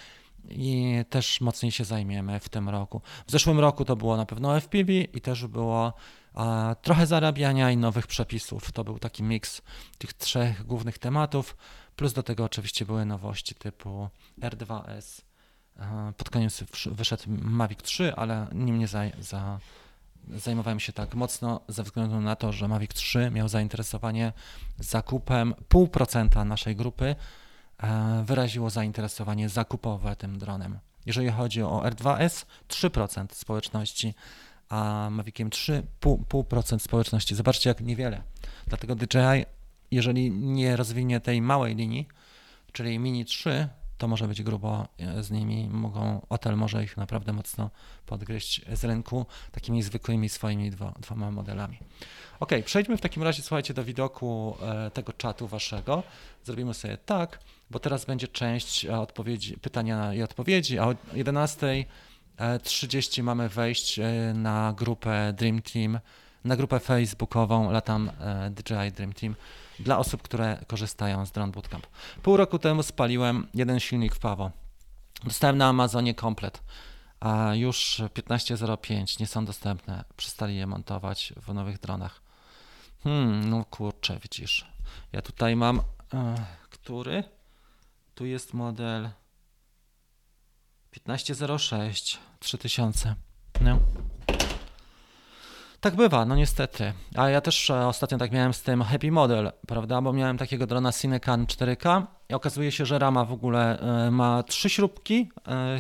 i też mocniej się zajmiemy w tym roku. W zeszłym roku to było na pewno FPV i też było a, trochę zarabiania i nowych przepisów. To był taki miks tych trzech głównych tematów, plus do tego oczywiście były nowości typu R2S. Pod koniec wyszedł Mavic 3, ale nim nie za, za zajmowałem się tak mocno ze względu na to, że Mavic 3 miał zainteresowanie zakupem 0,5% naszej grupy e, wyraziło zainteresowanie zakupowe tym dronem. Jeżeli chodzi o R2S, 3% społeczności, a Maviciem 3,5% społeczności. Zobaczcie, jak niewiele. Dlatego DJI, jeżeli nie rozwinie tej małej linii, czyli Mini 3, to może być grubo z nimi. Mogą, Otel może ich naprawdę mocno podgryźć z rynku takimi zwykłymi swoimi dwo, dwoma modelami. Ok, przejdźmy w takim razie, słuchajcie, do widoku e, tego czatu waszego. Zrobimy sobie tak, bo teraz będzie część e, odpowiedzi, pytania i odpowiedzi, a o 11.30 mamy wejść e, na grupę Dream Team, na grupę facebookową Latam DJI Dream Team dla osób, które korzystają z Drone Bootcamp. Pół roku temu spaliłem jeden silnik w Pawo. Dostałem na Amazonie komplet, a już 15.05 nie są dostępne. Przestali je montować w nowych dronach. Hmm, no kurczę, widzisz. Ja tutaj mam, e, który? Tu jest model 1506 3000. No. Tak bywa, no niestety. A ja też e, ostatnio tak miałem z tym Happy Model, prawda? Bo miałem takiego drona Cinecan 4K i okazuje się, że rama w ogóle e, ma trzy śrubki.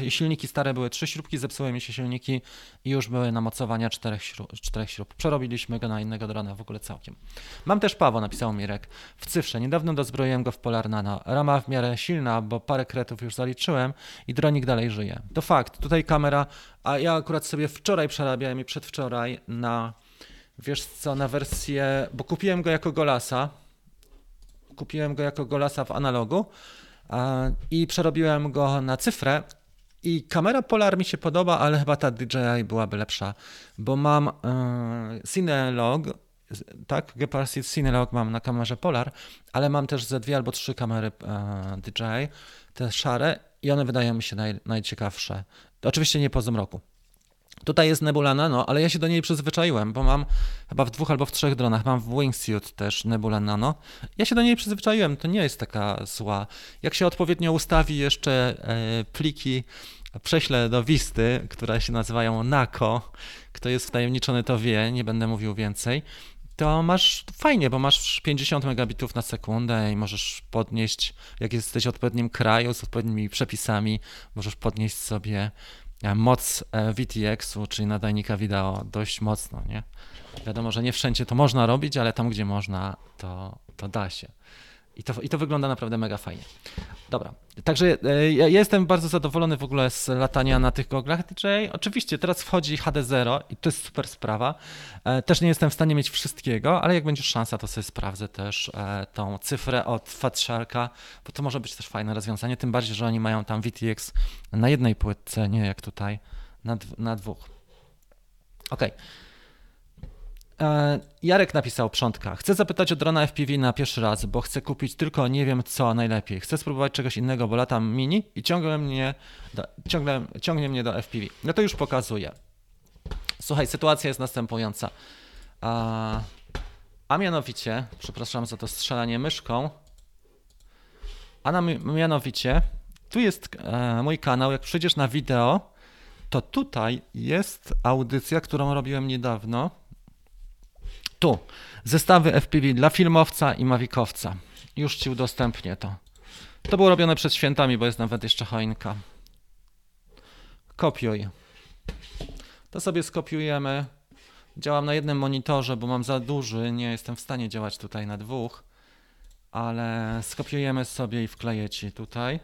E, silniki stare były trzy śrubki, zepsuły mi się silniki i już były namocowania czterech śrub. Czterech śrub. Przerobiliśmy go na innego drona w ogóle całkiem. Mam też Pawo, napisał Mirek, w cyfrze. Niedawno dozbroiłem go w Polar Nano. Rama w miarę silna, bo parę kretów już zaliczyłem i dronik dalej żyje. To fakt. Tutaj kamera, a ja akurat sobie wczoraj przerabiałem i przedwczoraj na wiesz co, na wersję, bo kupiłem go jako Golasa, kupiłem go jako Golasa w analogu i przerobiłem go na cyfrę i kamera Polar mi się podoba, ale chyba ta DJI byłaby lepsza, bo mam e, Cinelog, tak, Gepard Cinelog mam na kamerze Polar, ale mam też ze dwie albo trzy kamery e, DJI, te szare i one wydają mi się naj, najciekawsze. Oczywiście nie po zmroku. Tutaj jest Nebula Nano, ale ja się do niej przyzwyczaiłem, bo mam chyba w dwóch albo w trzech dronach. Mam w Wingsuit też Nebula Nano. Ja się do niej przyzwyczaiłem, to nie jest taka zła. Jak się odpowiednio ustawi jeszcze e, pliki, prześlę do Wisty, które się nazywają NACO. Kto jest wtajemniczony, to wie, nie będę mówił więcej. To masz fajnie, bo masz 50 megabitów na sekundę i możesz podnieść, jak jesteś w odpowiednim kraju z odpowiednimi przepisami, możesz podnieść sobie moc e, VTX-u, czyli nadajnika wideo, dość mocno, nie? Wiadomo, że nie wszędzie to można robić, ale tam, gdzie można, to, to da się. I to, I to wygląda naprawdę mega fajnie. Dobra, także e, ja jestem bardzo zadowolony w ogóle z latania na tych goglach DJI. Oczywiście teraz wchodzi HD0 i to jest super sprawa. E, też nie jestem w stanie mieć wszystkiego, ale jak będzie szansa, to sobie sprawdzę też e, tą cyfrę od Fatsharka, bo to może być też fajne rozwiązanie, tym bardziej, że oni mają tam VTX na jednej płytce, nie jak tutaj na, na dwóch. Okej. Okay. E, Jarek napisał przątka. Chcę zapytać o drona FPV na pierwszy raz, bo chcę kupić tylko nie wiem co najlepiej. Chcę spróbować czegoś innego, bo latam mini i ciągle mnie do, ciągle, ciągnie mnie do FPV. No to już pokazuję. Słuchaj, sytuacja jest następująca. A, a mianowicie, przepraszam za to strzelanie myszką, a na, mianowicie, tu jest e, mój kanał. Jak przejdziesz na wideo, to tutaj jest audycja, którą robiłem niedawno tu zestawy FPV dla filmowca i mawikowca. Już Ci udostępnię to. To było robione przed świętami, bo jest nawet jeszcze choinka. Kopiuj. To sobie skopiujemy. Działam na jednym monitorze, bo mam za duży, nie jestem w stanie działać tutaj na dwóch, ale skopiujemy sobie i wkleję Ci tutaj.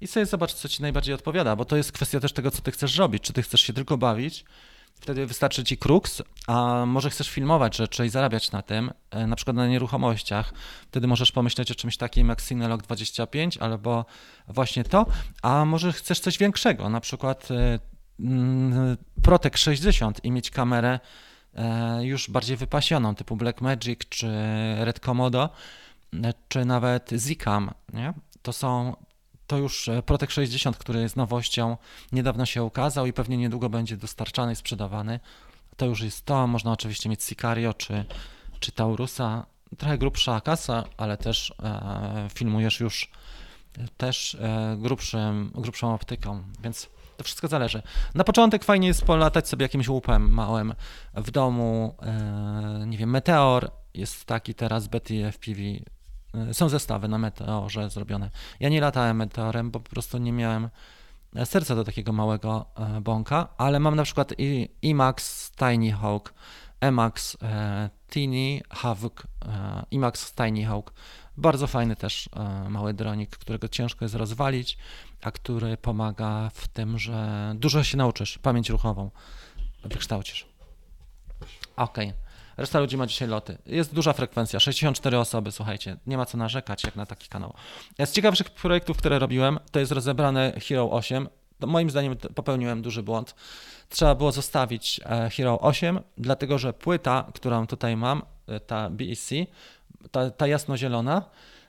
I sobie zobacz, co Ci najbardziej odpowiada, bo to jest kwestia też tego, co Ty chcesz robić. Czy Ty chcesz się tylko bawić, Wtedy wystarczy ci kruks, a może chcesz filmować rzeczy i zarabiać na tym, e, na przykład na nieruchomościach. Wtedy możesz pomyśleć o czymś takim jak Cinelog 25 albo właśnie to, a może chcesz coś większego, na przykład e, mm, Protek 60 i mieć kamerę e, już bardziej wypasioną, typu Blackmagic czy Red Komodo, czy nawet Zcam, nie? To są to już e, Protek 60, który jest nowością, niedawno się ukazał i pewnie niedługo będzie dostarczany i sprzedawany. To już jest to. Można oczywiście mieć Sicario czy, czy Taurusa. Trochę grubsza kasa, ale też e, filmujesz już też e, grubszym, grubszą optyką, więc to wszystko zależy. Na początek fajnie jest polatać sobie jakimś łupem małym w domu. E, nie wiem, Meteor jest taki teraz, Betty FPV są zestawy na Meteorze zrobione. Ja nie latałem Meteorem, bo po prostu nie miałem serca do takiego małego bąka, ale mam na przykład IMAX Tiny Hawk, Emax Tiny Hawk, IMAX Tiny Hawk. Bardzo fajny też mały dronik, którego ciężko jest rozwalić, a który pomaga w tym, że dużo się nauczysz, pamięć ruchową wykształcisz. Okej. Okay. Reszta ludzi ma dzisiaj loty. Jest duża frekwencja, 64 osoby, słuchajcie, nie ma co narzekać jak na taki kanał. Z ciekawszych projektów, które robiłem, to jest rozebrane Hero 8. To moim zdaniem popełniłem duży błąd. Trzeba było zostawić e, Hero 8, dlatego że płyta, którą tutaj mam, e, ta BEC, ta, ta jasnozielona,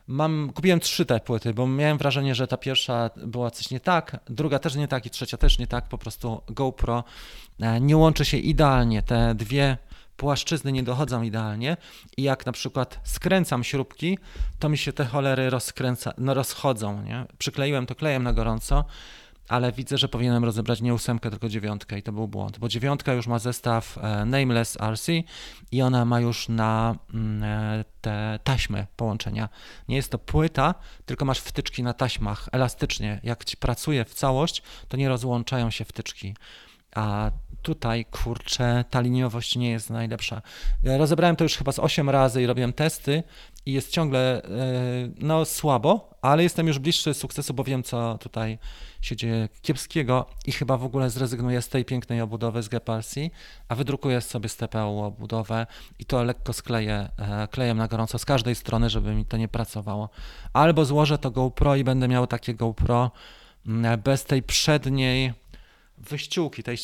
Mam, kupiłem trzy te płyty, bo miałem wrażenie, że ta pierwsza była coś nie tak, druga też nie tak i trzecia też nie tak. Po prostu GoPro e, nie łączy się idealnie. Te dwie płaszczyzny nie dochodzą idealnie i jak na przykład skręcam śrubki, to mi się te cholery rozkręca, no rozchodzą. Nie? Przykleiłem to klejem na gorąco ale widzę, że powinienem rozebrać nie ósemkę, tylko dziewiątkę i to był błąd, bo dziewiątka już ma zestaw e, Nameless RC i ona ma już na mm, e, te taśmy połączenia. Nie jest to płyta, tylko masz wtyczki na taśmach elastycznie. Jak ci pracuje w całość, to nie rozłączają się wtyczki. A tutaj, kurczę, ta liniowość nie jest najlepsza. Rozebrałem to już chyba z 8 razy i robiłem testy i jest ciągle e, no, słabo, ale jestem już bliższy sukcesu, bo wiem, co tutaj się dzieje kiepskiego i chyba w ogóle zrezygnuję z tej pięknej obudowy z Gepalsi, a wydrukuję sobie z TPU obudowę i to lekko skleję e, klejem na gorąco z każdej strony, żeby mi to nie pracowało. Albo złożę to GoPro i będę miał takie GoPro mm, bez tej przedniej wyściółki, tej,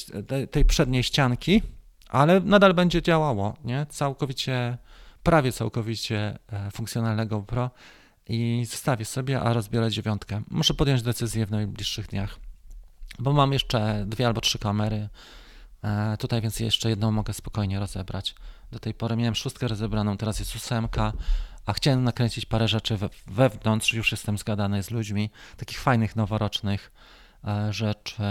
tej przedniej ścianki, ale nadal będzie działało, nie? Całkowicie, prawie całkowicie e, funkcjonalne GoPro i zostawię sobie, a rozbiorę dziewiątkę. Muszę podjąć decyzję w najbliższych dniach, bo mam jeszcze dwie albo trzy kamery. E, tutaj więc jeszcze jedną mogę spokojnie rozebrać. Do tej pory miałem szóstkę rozebraną, teraz jest ósemka, a chciałem nakręcić parę rzeczy wewnątrz, już jestem zgadany z ludźmi, takich fajnych, noworocznych rzeczy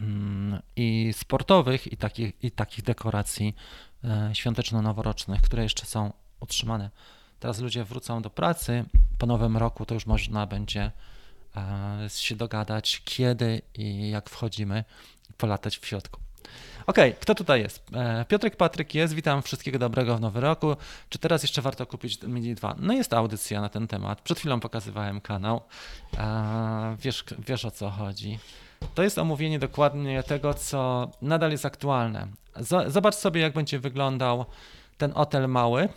mm, i sportowych, i takich, i takich dekoracji e, świąteczno-noworocznych, które jeszcze są utrzymane. Teraz ludzie wrócą do pracy, po nowym roku to już można będzie e, się dogadać, kiedy i jak wchodzimy i polatać w środku. Okej, okay, kto tutaj jest? E, Piotrek Patryk jest, witam, wszystkiego dobrego w nowym roku. Czy teraz jeszcze warto kupić Mini 2? No jest audycja na ten temat, przed chwilą pokazywałem kanał, e, wiesz, wiesz o co chodzi. To jest omówienie dokładnie tego, co nadal jest aktualne. Zobacz sobie, jak będzie wyglądał ten hotel mały,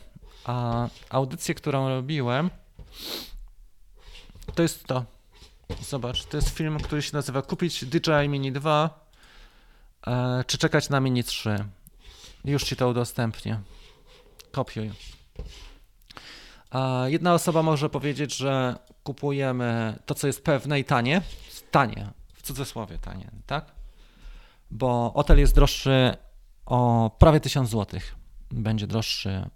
a audycję, którą robiłem, to jest to. Zobacz, to jest film, który się nazywa Kupić DJI Mini 2 e, czy czekać na Mini 3. Już ci to udostępnię. Kopiuj. A jedna osoba może powiedzieć, że kupujemy to, co jest pewne i tanie. Tanie, w cudzysłowie tanie, tak? Bo hotel jest droższy o prawie 1000 zł. Będzie droższy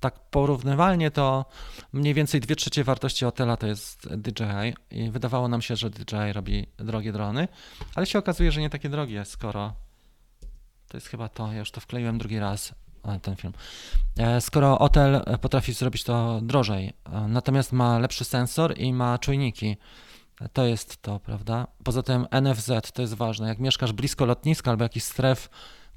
tak porównywalnie to mniej więcej 2 trzecie wartości hotela to jest DJI i wydawało nam się, że DJI robi drogie drony, ale się okazuje, że nie takie drogie, skoro to jest chyba to, ja już to wkleiłem drugi raz, e, ten film. E, skoro hotel potrafi zrobić to drożej, e, natomiast ma lepszy sensor i ma czujniki, to jest to, prawda? Poza tym NFZ to jest ważne. Jak mieszkasz blisko lotniska albo jakichś stref,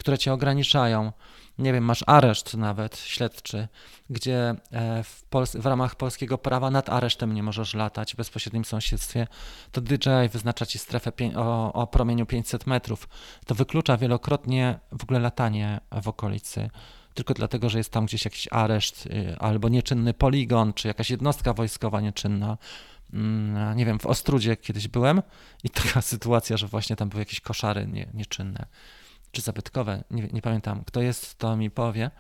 które cię ograniczają, nie wiem, masz areszt nawet śledczy, gdzie e, w, w, ramach polskiego prawa nad aresztem nie możesz latać w bezpośrednim sąsiedztwie, to DJI wyznacza ci strefę o, o promieniu 500 metrów. To wyklucza wielokrotnie w ogóle latanie w okolicy tylko dlatego, że jest tam gdzieś jakiś areszt y, albo nieczynny poligon, czy jakaś jednostka wojskowa nieczynna. Mm, nie wiem, w Ostrudzie kiedyś byłem i taka sytuacja, że właśnie tam były jakieś koszary nie, nieczynne czy zabytkowe, nie, nie pamiętam kto jest, to mi powie,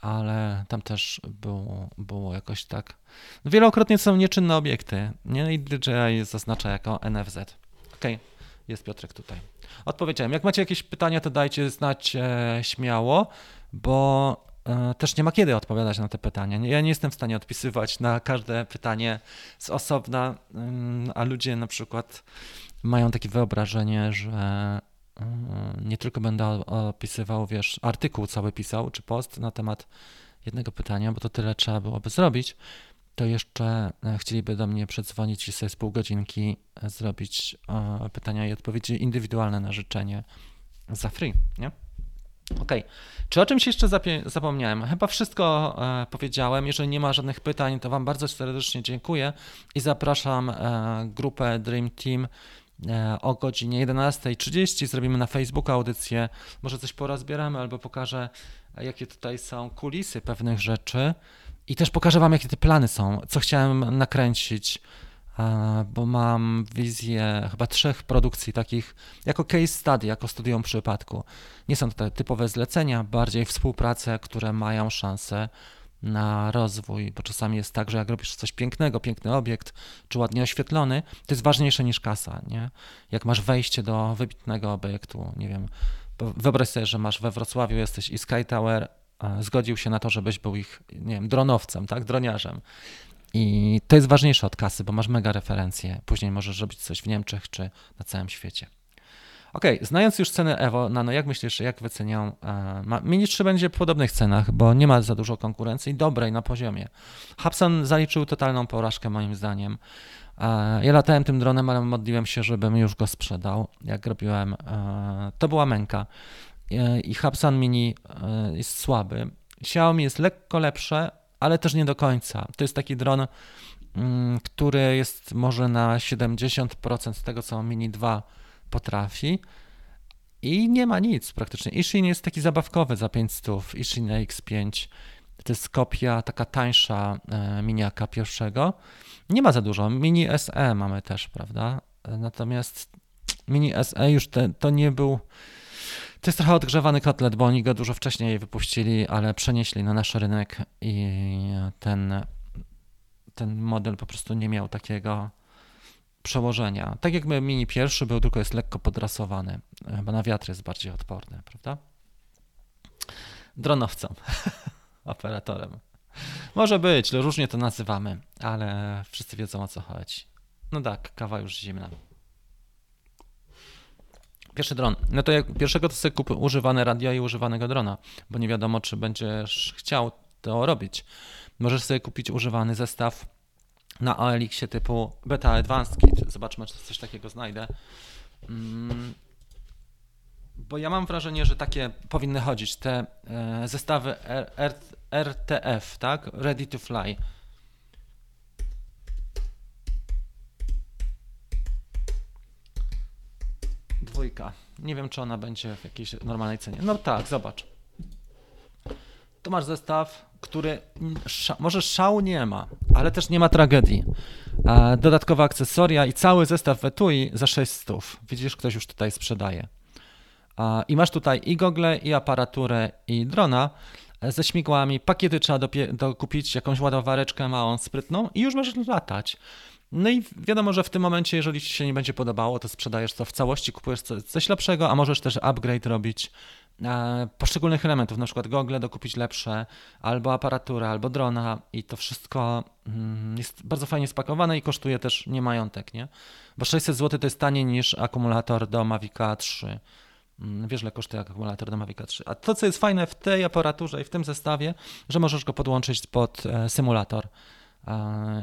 ale tam też było, było jakoś tak. No wielokrotnie są nieczynne obiekty, nie? I DJI zaznacza jako NFZ. Okej, okay. jest Piotrek tutaj. Odpowiedziałem. Jak macie jakieś pytania, to dajcie znać e, śmiało, bo e, też nie ma kiedy odpowiadać na te pytania. Ja nie jestem w stanie odpisywać na każde pytanie z osobna, mm, a ludzie na przykład mają takie wyobrażenie, że nie tylko będę opisywał, wiesz, artykuł cały pisał, czy post na temat jednego pytania, bo to tyle trzeba byłoby zrobić, to jeszcze e, chcieliby do mnie przedzwonić i sobie z pół godzinki e, zrobić e, pytania i odpowiedzi indywidualne na życzenie za free, nie? OK. Czy o czymś jeszcze zapomniałem? Chyba wszystko powiedziałem. Jeżeli nie ma żadnych pytań, to Wam bardzo serdecznie dziękuję i zapraszam grupę Dream Team o godzinie 11.30. Zrobimy na Facebooku audycję. Może coś porazbieramy albo pokażę, jakie tutaj są kulisy pewnych rzeczy. I też pokażę Wam, jakie te plany są, co chciałem nakręcić, bo mam wizję chyba trzech produkcji takich jako case study, jako studium przypadku. Nie są to typowe zlecenia, bardziej współprace, które mają szansę na rozwój, bo czasami jest tak, że jak robisz coś pięknego, piękny obiekt, czy ładnie oświetlony, to jest ważniejsze niż kasa, nie? Jak masz wejście do wybitnego obiektu, nie wiem, wyobraź sobie, że masz we Wrocławiu, jesteś i Sky Tower zgodził się na to, żebyś był ich, nie wiem, dronowcem, tak, droniarzem. I to jest ważniejsze od kasy, bo masz mega referencje. Później możesz robić coś w Niemczech czy na całym świecie. Ok, znając już ceny Evo Nano, jak myślisz, jak wycenią? E, Mini 3 będzie w podobnych cenach, bo nie ma za dużo konkurencji, dobrej na poziomie. Hubsan zaliczył totalną porażkę moim zdaniem. E, ja latałem tym dronem, ale modliłem się, żebym już go sprzedał, jak robiłem. E, to była męka. I Hubsan Mini jest słaby. Xiaomi jest lekko lepsze, ale też nie do końca. To jest taki dron, mm, który jest może na 70% tego, co Mini 2 potrafi. I nie ma nic praktycznie. Ishin jest taki zabawkowy za 500, Ishin X5. To jest kopia taka tańsza e, miniaka pierwszego. Nie ma za dużo. Mini SE mamy też, prawda? Natomiast Mini SE już te, to nie był to jest trochę odgrzewany kotlet, bo oni go dużo wcześniej wypuścili, ale przenieśli na nasz rynek i ten, ten model po prostu nie miał takiego przełożenia. Tak jakby Mini pierwszy był, tylko jest lekko podrasowany, bo na wiatr jest bardziej odporny, prawda? Dronowcem, operatorem. Może być, różnie to nazywamy, ale wszyscy wiedzą o co chodzi. No tak, kawa już zimna. Pierwszy dron. No to jak pierwszego to sobie kup używane radio i używanego drona, bo nie wiadomo, czy będziesz chciał to robić. Możesz sobie kupić używany zestaw na OLX-ie typu Beta Advanced Kit. Zobaczmy, czy coś takiego znajdę. Mm, bo ja mam wrażenie, że takie powinny chodzić te e, zestawy RTF, tak? Ready to Fly dwójka. Nie wiem, czy ona będzie w jakiejś normalnej cenie. No tak, zobacz. Masz zestaw, który może szału nie ma, ale też nie ma tragedii. Dodatkowe akcesoria i cały zestaw Etui za 600. Widzisz, ktoś już tutaj sprzedaje. I masz tutaj i gogle, i aparaturę, i drona ze śmigłami. Pakiety trzeba dokupić, jakąś ładowareczkę małą, sprytną i już możesz latać. No i wiadomo, że w tym momencie, jeżeli ci się nie będzie podobało, to sprzedajesz to w całości, kupujesz coś lepszego, a możesz też upgrade robić poszczególnych elementów, na przykład gogle dokupić lepsze, albo aparaturę, albo drona i to wszystko mm, jest bardzo fajnie spakowane i kosztuje też nie majątek, nie? Bo 600 zł to jest taniej niż akumulator do Mavica 3. Mm, wiesz, ile kosztuje akumulator do Mavica 3. A to, co jest fajne w tej aparaturze i w tym zestawie, że możesz go podłączyć pod e, symulator.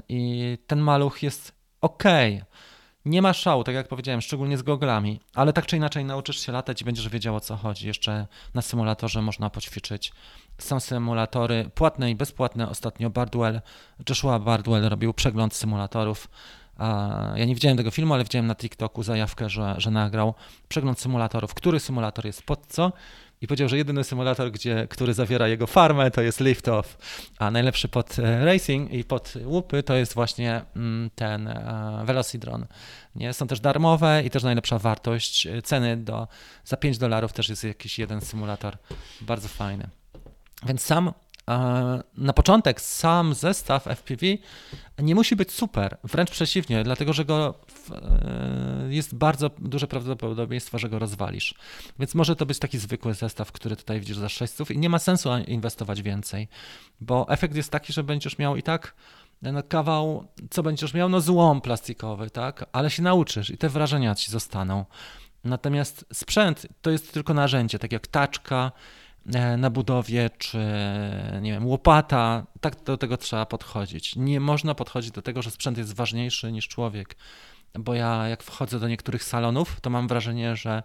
I ten maluch jest ok. Nie ma szału, tak jak powiedziałem, szczególnie z goglami, ale tak czy inaczej nauczysz się latać i będziesz wiedział o co chodzi. Jeszcze na symulatorze można poćwiczyć. Są symulatory płatne i bezpłatne. Ostatnio Bardwell, Joshua Bardwell robił przegląd symulatorów. Ja nie widziałem tego filmu, ale widziałem na TikToku zajawkę, że, że nagrał przegląd symulatorów, który symulator jest pod co i powiedział, że jedyny symulator, gdzie, który zawiera jego farmę, to jest Liftoff, a najlepszy pod e, racing i pod łupy to jest właśnie mm, ten e, Velocidron. Nie? Są też darmowe i też najlepsza wartość e, ceny do, za 5 dolarów też jest jakiś jeden symulator, bardzo fajny. Więc sam na początek sam zestaw FPV nie musi być super, wręcz przeciwnie, dlatego że go jest bardzo duże prawdopodobieństwo, że go rozwalisz. Więc może to być taki zwykły zestaw, który tutaj widzisz za 600 i nie ma sensu inwestować więcej, bo efekt jest taki, że będziesz miał i tak no, kawał, co będziesz miał? No złom plastikowy, tak? Ale się nauczysz i te wrażenia ci zostaną. Natomiast sprzęt to jest tylko narzędzie, tak jak taczka, e, na budowie, czy nie wiem, łopata. Tak do tego trzeba podchodzić. Nie można podchodzić do tego, że sprzęt jest ważniejszy niż człowiek. Bo ja, jak wchodzę do niektórych salonów, to mam wrażenie, że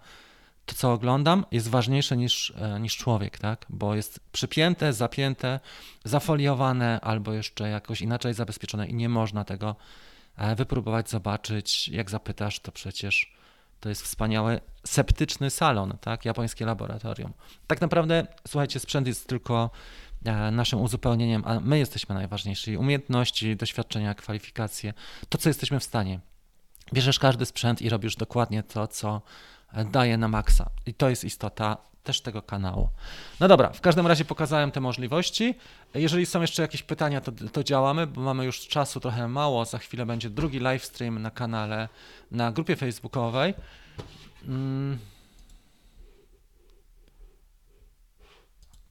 to, co oglądam, jest ważniejsze niż, e, niż człowiek, tak? Bo jest przypięte, zapięte, zafoliowane albo jeszcze jakoś inaczej zabezpieczone i nie można tego e, wypróbować, zobaczyć. Jak zapytasz, to przecież to jest wspaniały septyczny salon, tak? Japońskie laboratorium. Tak naprawdę, słuchajcie, sprzęt jest tylko e, naszym uzupełnieniem, a my jesteśmy najważniejsi. Umiejętności, doświadczenia, kwalifikacje, to, co jesteśmy w stanie. Bierzesz każdy sprzęt i robisz dokładnie to, co daje na maksa. I to jest istota też tego kanału. No dobra, w każdym razie pokazałem te możliwości. Jeżeli są jeszcze jakieś pytania, to, to działamy, bo mamy już czasu trochę mało. Za chwilę będzie drugi livestream na kanale, na grupie facebookowej. Hmm.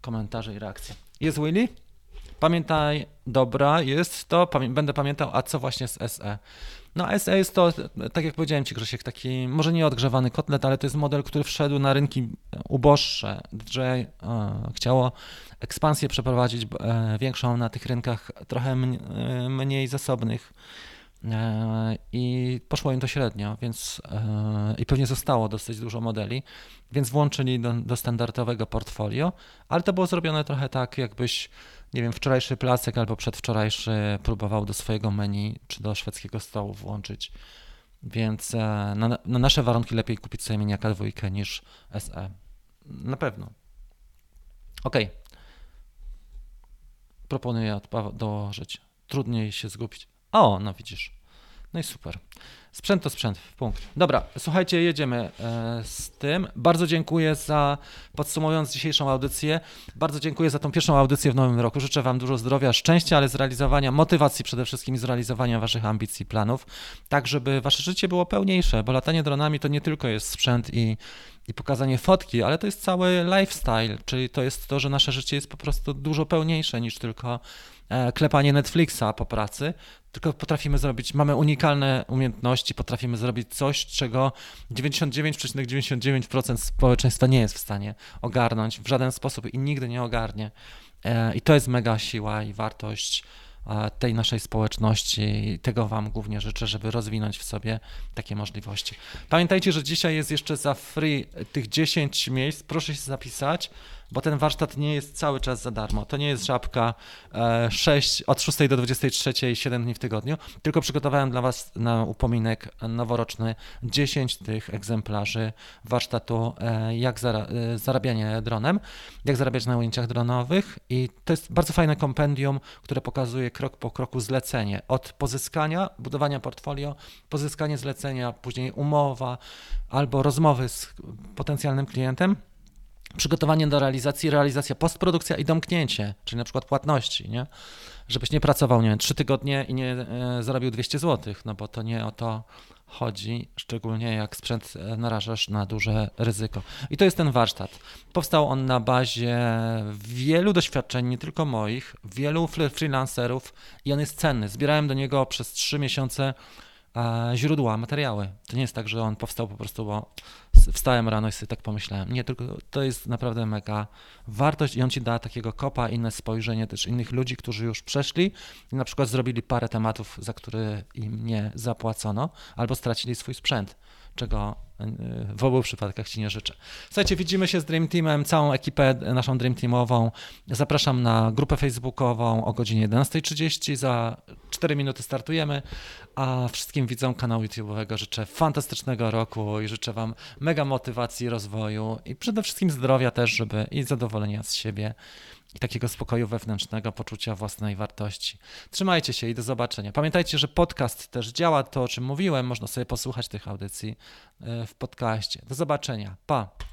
Komentarze i reakcje. Jest Willy? Pamiętaj, dobra, jest to, będę pamiętał, a co właśnie z SE? No SE jest to, tak jak powiedziałem Ci Grzesiek, taki może nie odgrzewany kotlet, ale to jest model, który wszedł na rynki uboższe. DJI e, chciało ekspansję przeprowadzić e, większą na tych rynkach trochę e, mniej zasobnych i poszło im to średnio, więc i pewnie zostało dosyć dużo modeli, więc włączyli do, do standardowego portfolio, ale to było zrobione trochę tak, jakbyś nie wiem, wczorajszy placek albo przedwczorajszy próbował do swojego menu czy do szwedzkiego stołu włączyć. Więc e, na, na nasze warunki lepiej kupić sobie miniaka dwójkę niż SE. Na pewno. Ok. Proponuję dołożyć. Trudniej się zgubić. O, no widzisz. No i super. Sprzęt to sprzęt, punkt. Dobra, słuchajcie, jedziemy e, z tym. Bardzo dziękuję za, podsumowując dzisiejszą audycję, bardzo dziękuję za tą pierwszą audycję w nowym roku. Życzę Wam dużo zdrowia, szczęścia, ale zrealizowania, motywacji przede wszystkim, zrealizowania Waszych ambicji, planów, tak żeby Wasze życie było pełniejsze, bo latanie dronami to nie tylko jest sprzęt i, i pokazanie fotki, ale to jest cały lifestyle, czyli to jest to, że nasze życie jest po prostu dużo pełniejsze niż tylko e, klepanie Netflixa po pracy, tylko potrafimy zrobić, mamy unikalne umiejętności, potrafimy zrobić coś, czego 99,99% społeczeństwa nie jest w stanie ogarnąć w żaden sposób i nigdy nie ogarnie. E, I to jest mega siła i wartość e, tej naszej społeczności i tego Wam głównie życzę, żeby rozwinąć w sobie takie możliwości. Pamiętajcie, że dzisiaj jest jeszcze za free tych 10 miejsc, proszę się zapisać bo ten warsztat nie jest cały czas za darmo. To nie jest żabka 6, e, od 6 do 23, 7 dni w tygodniu, tylko przygotowałem dla Was na upominek noworoczny 10 tych egzemplarzy warsztatu e, jak e, zarabianie dronem, jak zarabiać na ujęciach dronowych i to jest bardzo fajne kompendium, które pokazuje krok po kroku zlecenie od pozyskania, budowania portfolio, pozyskanie zlecenia, później umowa albo rozmowy z potencjalnym klientem, przygotowanie do realizacji, realizacja, postprodukcja i domknięcie, czyli na przykład płatności, nie? Żebyś nie pracował, nie wiem, trzy tygodnie i nie e, zarobił 200 zł, no bo to nie o to chodzi, szczególnie jak sprzęt e, narażasz na duże ryzyko. I to jest ten warsztat. Powstał on na bazie wielu doświadczeń, nie tylko moich, wielu freelancerów i on jest cenny. Zbierałem do niego przez trzy miesiące źródła, materiały. To nie jest tak, że on powstał po prostu, bo wstałem rano i sobie tak pomyślałem. Nie, tylko to jest naprawdę mega wartość i on ci da takiego kopa, inne spojrzenie też innych ludzi, którzy już przeszli i na przykład zrobili parę tematów, za które im nie zapłacono, albo stracili swój sprzęt, czego w obu przypadkach Ci nie życzę. Słuchajcie, widzimy się z Dream Teamem, całą ekipę naszą Dream Teamową. Zapraszam na grupę facebookową o godzinie 11.30. Za 4 minuty startujemy, a wszystkim widzom kanału YouTube'owego życzę fantastycznego roku i życzę Wam mega motywacji, rozwoju i przede wszystkim zdrowia też, żeby i zadowolenia z siebie i takiego spokoju wewnętrznego, poczucia własnej wartości. Trzymajcie się i do zobaczenia. Pamiętajcie, że podcast też działa, to o czym mówiłem, można sobie posłuchać tych audycji e, w podcaście. Do zobaczenia. Pa!